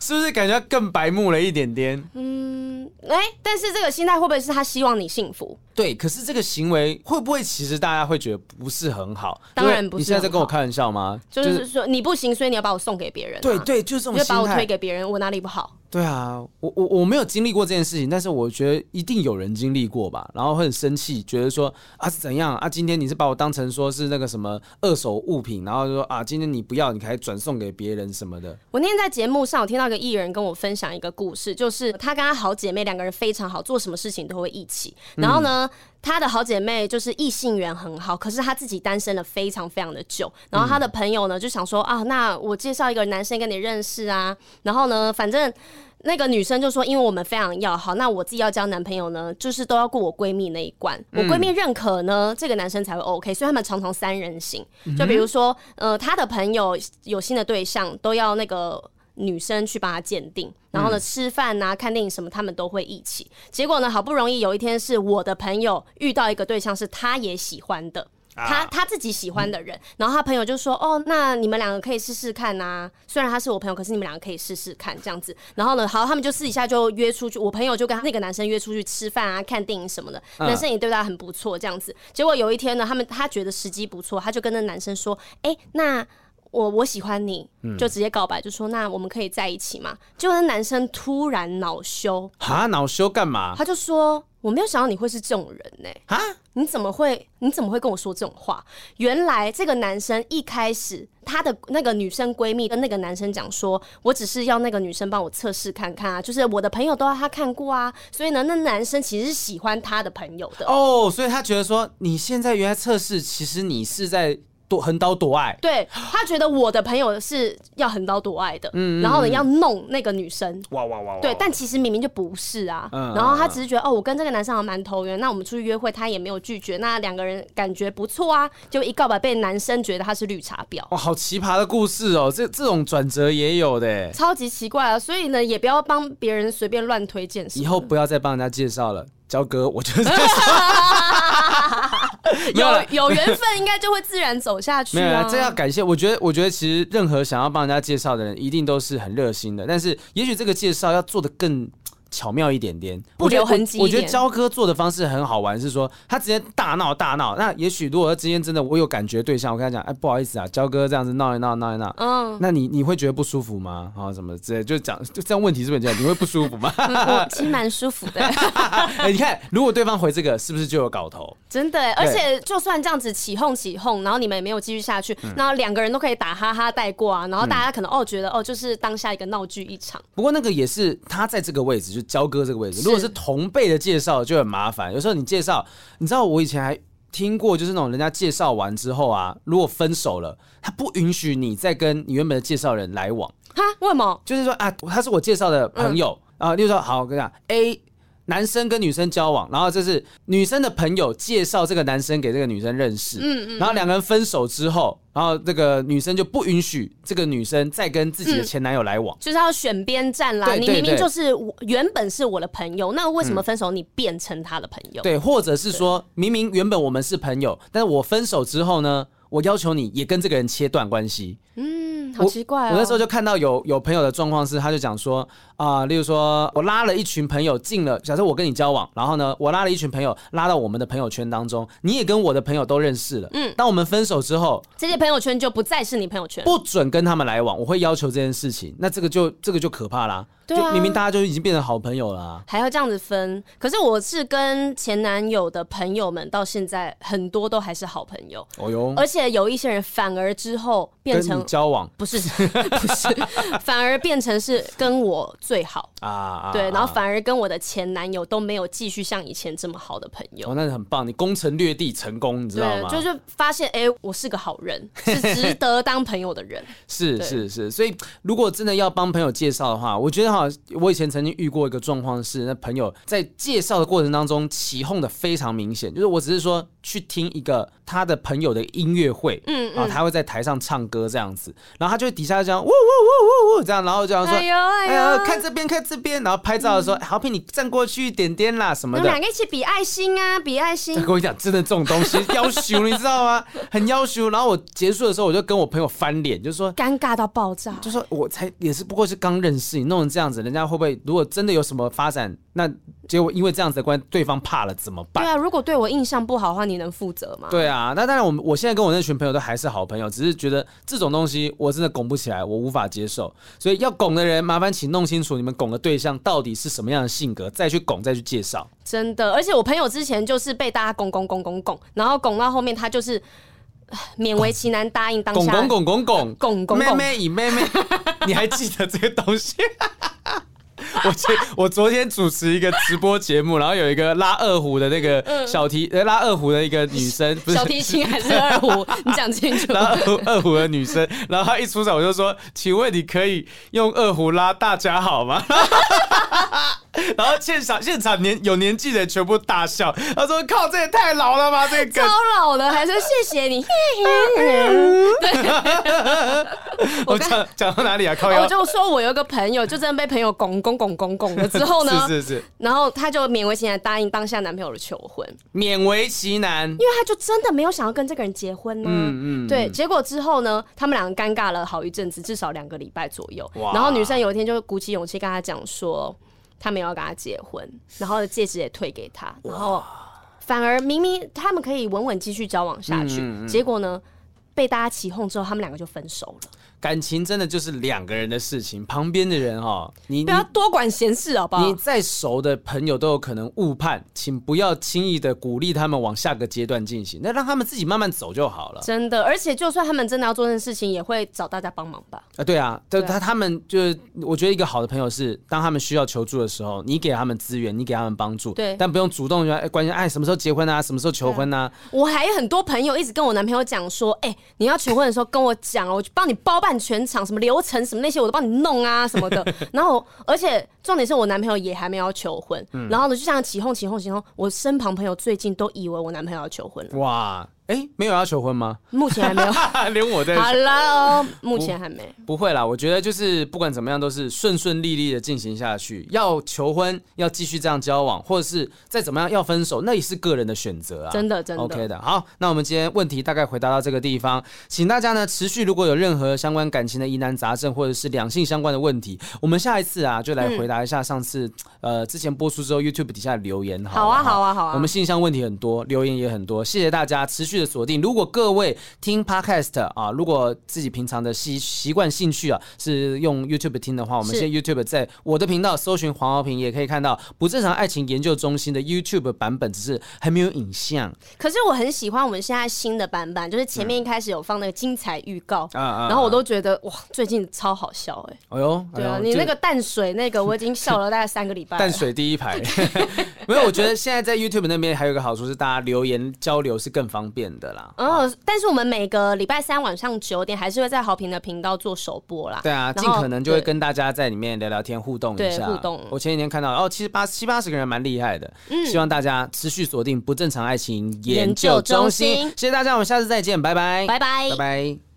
是不是感觉更白目了一点点？嗯，哎、欸，但是这个心态会不会是他希望你幸福？对，可是这个行为会不会其实大家会觉得不是很好？当然不是。你现在在跟我开玩笑吗？就是说你不行，所以你要把我送给别人、啊。对对，就是这种心态。就把我推给别人，我哪里不好？对啊，我我我没有经历过这件事情，但是我觉得一定有人经历过吧，然后会很生气，觉得说啊是怎样啊？今天你是把我当成说是那个什么二手物品，然后就说啊今天你不要，你还转送给别人什么的。我那天在节目上，我听到一个艺人跟我分享一个故事，就是他跟他好姐妹两个人非常好，做什么事情都会一起。然后呢，他的好姐妹就是异性缘很好，可是她自己单身了非常非常的久。然后她的朋友呢就想说啊，那我介绍一个男生跟你认识啊。然后呢，反正。那个女生就说：“因为我们非常要好，那我自己要交男朋友呢，就是都要过我闺蜜那一关。我闺蜜认可呢，这个男生才会 OK。所以他们常常三人行，就比如说，呃，她的朋友有新的对象，都要那个女生去帮他鉴定。然后呢，吃饭啊、看电影什么，他们都会一起。结果呢，好不容易有一天是我的朋友遇到一个对象，是他也喜欢的。”他他自己喜欢的人，然后他朋友就说：“哦，那你们两个可以试试看呐。虽然他是我朋友，可是你们两个可以试试看这样子。然后呢，好，他们就私底下就约出去。我朋友就跟那个男生约出去吃饭啊、看电影什么的。男生也对他很不错，这样子。结果有一天呢，他们他觉得时机不错，他就跟那男生说：‘哎，那我我喜欢你，就直接告白，就说那我们可以在一起嘛。’结果那男生突然恼羞，哈，恼羞干嘛？他就说。我没有想到你会是这种人呢、欸！啊？你怎么会？你怎么会跟我说这种话？原来这个男生一开始他的那个女生闺蜜跟那个男生讲说，我只是要那个女生帮我测试看看啊，就是我的朋友都要他看过啊，所以呢，那男生其实是喜欢他的朋友的哦，所以他觉得说你现在原来测试，其实你是在。横刀夺爱，对，他觉得我的朋友是要横刀夺爱的，嗯，然后呢要弄那个女生，哇哇哇，对，但其实明明就不是啊，嗯，然后他只是觉得哦，我跟这个男生还蛮投缘，那我们出去约会，他也没有拒绝，那两个人感觉不错啊，就一告白被男生觉得他是绿茶婊，哇，好奇葩的故事哦，这这种转折也有的，超级奇怪啊，所以呢，也不要帮别人随便乱推荐，以后不要再帮人家介绍了。交哥，我觉得 有有缘分，应该就会自然走下去。没有啊，这要感谢。我觉得，我觉得其实任何想要帮人家介绍的人，一定都是很热心的。但是，也许这个介绍要做的更。巧妙一点点，不留痕迹。我觉得焦哥做的方式很好玩，是说他直接大闹大闹。那也许如果之间真的我有感觉对象，我跟他讲，哎，不好意思啊，焦哥这样子闹一闹闹一闹，嗯，那你你会觉得不舒服吗？啊，什么之类，就讲就这样问题是不是这样？你会不舒服吗？嗯、我其实蛮舒服的。哎，你看，如果对方回这个，是不是就有搞头？真的，而且就算这样子起哄起哄，然后你们也没有继续下去，然后两个人都可以打哈哈带过啊，然后大家可能哦觉得哦就是当下一个闹剧一场。不过那个也是他在这个位置，就焦哥这个位置。如果是同辈的介绍就很麻烦，有时候你介绍，你知道我以前还听过，就是那种人家介绍完之后啊，如果分手了，他不允许你再跟你原本的介绍人来往。哈？为什么？就是说啊，他是我介绍的朋友、嗯、啊，例如说，好，我跟你讲，A。男生跟女生交往，然后这是女生的朋友介绍这个男生给这个女生认识，嗯嗯，然后两个人分手之后，然后这个女生就不允许这个女生再跟自己的前男友来往，就是要选边站啦。你明明就是我原本是我的朋友，那为什么分手你变成他的朋友？对，或者是说明明原本我们是朋友，但是我分手之后呢，我要求你也跟这个人切断关系。嗯，好奇怪哦。我，我那时候就看到有有朋友的状况是，他就讲说。啊、呃，例如说，我拉了一群朋友进了，假设我跟你交往，然后呢，我拉了一群朋友拉到我们的朋友圈当中，你也跟我的朋友都认识了。嗯，当我们分手之后，这些朋友圈就不再是你朋友圈，不准跟他们来往。我会要求这件事情，那这个就这个就可怕啦。对啊，就明明大家就已经变成好朋友了，啊，还要这样子分。可是我是跟前男友的朋友们到现在很多都还是好朋友。哦哟，而且有一些人反而之后变成交往，不是不是，反而变成是跟我最好啊。对，然后反而跟我的前男友都没有继续像以前这么好的朋友。哦，那很棒，你攻城略地成功，你知道吗？就是发现，哎，我是个好人，是 值得当朋友的人。是是是，所以如果真的要帮朋友介绍的话，我觉得哈，我以前曾经遇过一个状况是，那朋友在介绍的过程当中起哄的非常明显，就是我只是说去听一个他的朋友的音乐会，嗯，然后他会在台上唱歌这样子，然后他就会底下这样呜呜呜呜呜这样，然后这样说，哎呦哎呦，看这边看这边。然后拍照的时候，好平你站过去一点点啦，什么的。两个一起比爱心啊，比爱心。跟我讲，真的这种东西要求，你知道吗？很要求。然后我结束的时候，我就跟我朋友翻脸，就说尴尬到爆炸。就说我才也是不过是刚认识你，弄成这样子，人家会不会如果真的有什么发展，那结果因为这样子的关系，对方怕了怎么办？对啊，如果对我印象不好的话，你能负责吗？对啊，那当然，我们我现在跟我那群朋友都还是好朋友，只是觉得这种东西我真的拱不起来，我无法接受。所以要拱的人，麻烦请弄清楚你们拱的对象到底是什么样的性格，再去拱，再去介绍。真的，而且我朋友之前就是被大家拱拱拱拱拱，然后拱到后面，他就是勉为其难答应当下拱拱拱拱拱拱妹妹以妹妹，你还记得这个东西？我前我昨天主持一个直播节目，然后有一个拉二胡的那个 小提呃拉二胡的一个女生，不是小提琴还是二胡？你 讲清楚。拉二二胡的女生，然后她一出场我就说，请问你可以用二胡拉大家好吗？然后现场现场年有年纪的全部大笑，他说：“靠，这也太老了吧，这个超老的，还是谢谢你。”我讲讲到哪里啊？靠腰，我就说我有一个朋友，就真的被朋友拱拱拱拱拱了之后呢，是是是，然后他就勉为其难答应当下男朋友的求婚，勉为其难，因为他就真的没有想要跟这个人结婚呢。嗯嗯，对，结果之后呢，他们两个尴尬了好一阵子，至少两个礼拜左右。哇然后女生有一天就鼓起勇气跟他讲说，他没有要跟他结婚，然后戒指也退给他，然后反而明明他们可以稳稳继续交往下去，嗯嗯嗯，结果呢，被大家起哄之后，他们两个就分手了。感情真的就是两个人的事情，旁边的人哈，你不要多管闲事，好不好？你再熟的朋友都有可能误判，请不要轻易的鼓励他们往下个阶段进行，那让他们自己慢慢走就好了。真的，而且就算他们真的要做这件事情，也会找大家帮忙吧？啊，对啊，就他他们就是，我觉得一个好的朋友是，当他们需要求助的时候，你给他们资源，你给他们帮助，对，但不用主动说，哎，关心哎，什么时候结婚啊？什么时候求婚啊？我还有很多朋友一直跟我男朋友讲说，哎，你要求婚的时候跟我讲，我帮你包办全场，什么流。程什么那些我都帮你弄啊什么的，然后而且重点是我男朋友也还没有要求婚，嗯、然后呢就这样起哄起哄起哄，我身旁朋友最近都以为我男朋友要求婚了，哇。没有要求婚吗？目前还没有，连我在。好 了，目前还没不。不会啦，我觉得就是不管怎么样，都是顺顺利利的进行下去。要求婚，要继续这样交往，或者是再怎么样要分手，那也是个人的选择啊。真的，真的。OK 的。好，那我们今天问题大概回答到这个地方，请大家呢持续，如果有任何相关感情的疑难杂症，或者是两性相关的问题，我们下一次啊就来回答一下上次、嗯、呃之前播出之后 YouTube 底下的留言好。好啊，好啊，好啊。我们信箱问题很多，留言也很多，谢谢大家持续的锁定。如果各位听 Podcast 啊，如果自己平常的习习惯兴趣啊是用 YouTube 听的话，我们现在 YouTube 在我的频道搜寻黄豪平，也可以看到不正常爱情研究中心的 YouTube 版本，只是还没有影像。可是我很喜欢我们现在新的版本，就是前面一开始有放那个精彩预告，嗯、然后我都觉得哇，最近超好笑哎、欸！哎呦，对啊，你那个淡水那个我已经笑了大概三个礼拜。淡水第一排，没有，我觉得现在在 YouTube 那边还有一个好处是，大家留言交流是更方便的啦。哦。但是我们每个礼拜三晚上九点还是会在好评的频道做首播啦。对啊，尽可能就会跟大家在里面聊聊天，互动一下。互动。我前几天看到哦，七八七八十个人蛮厉害的。嗯。希望大家持续锁定不正常爱情研究中心。中心谢谢大家，我们下次再见，拜拜。拜拜。拜拜。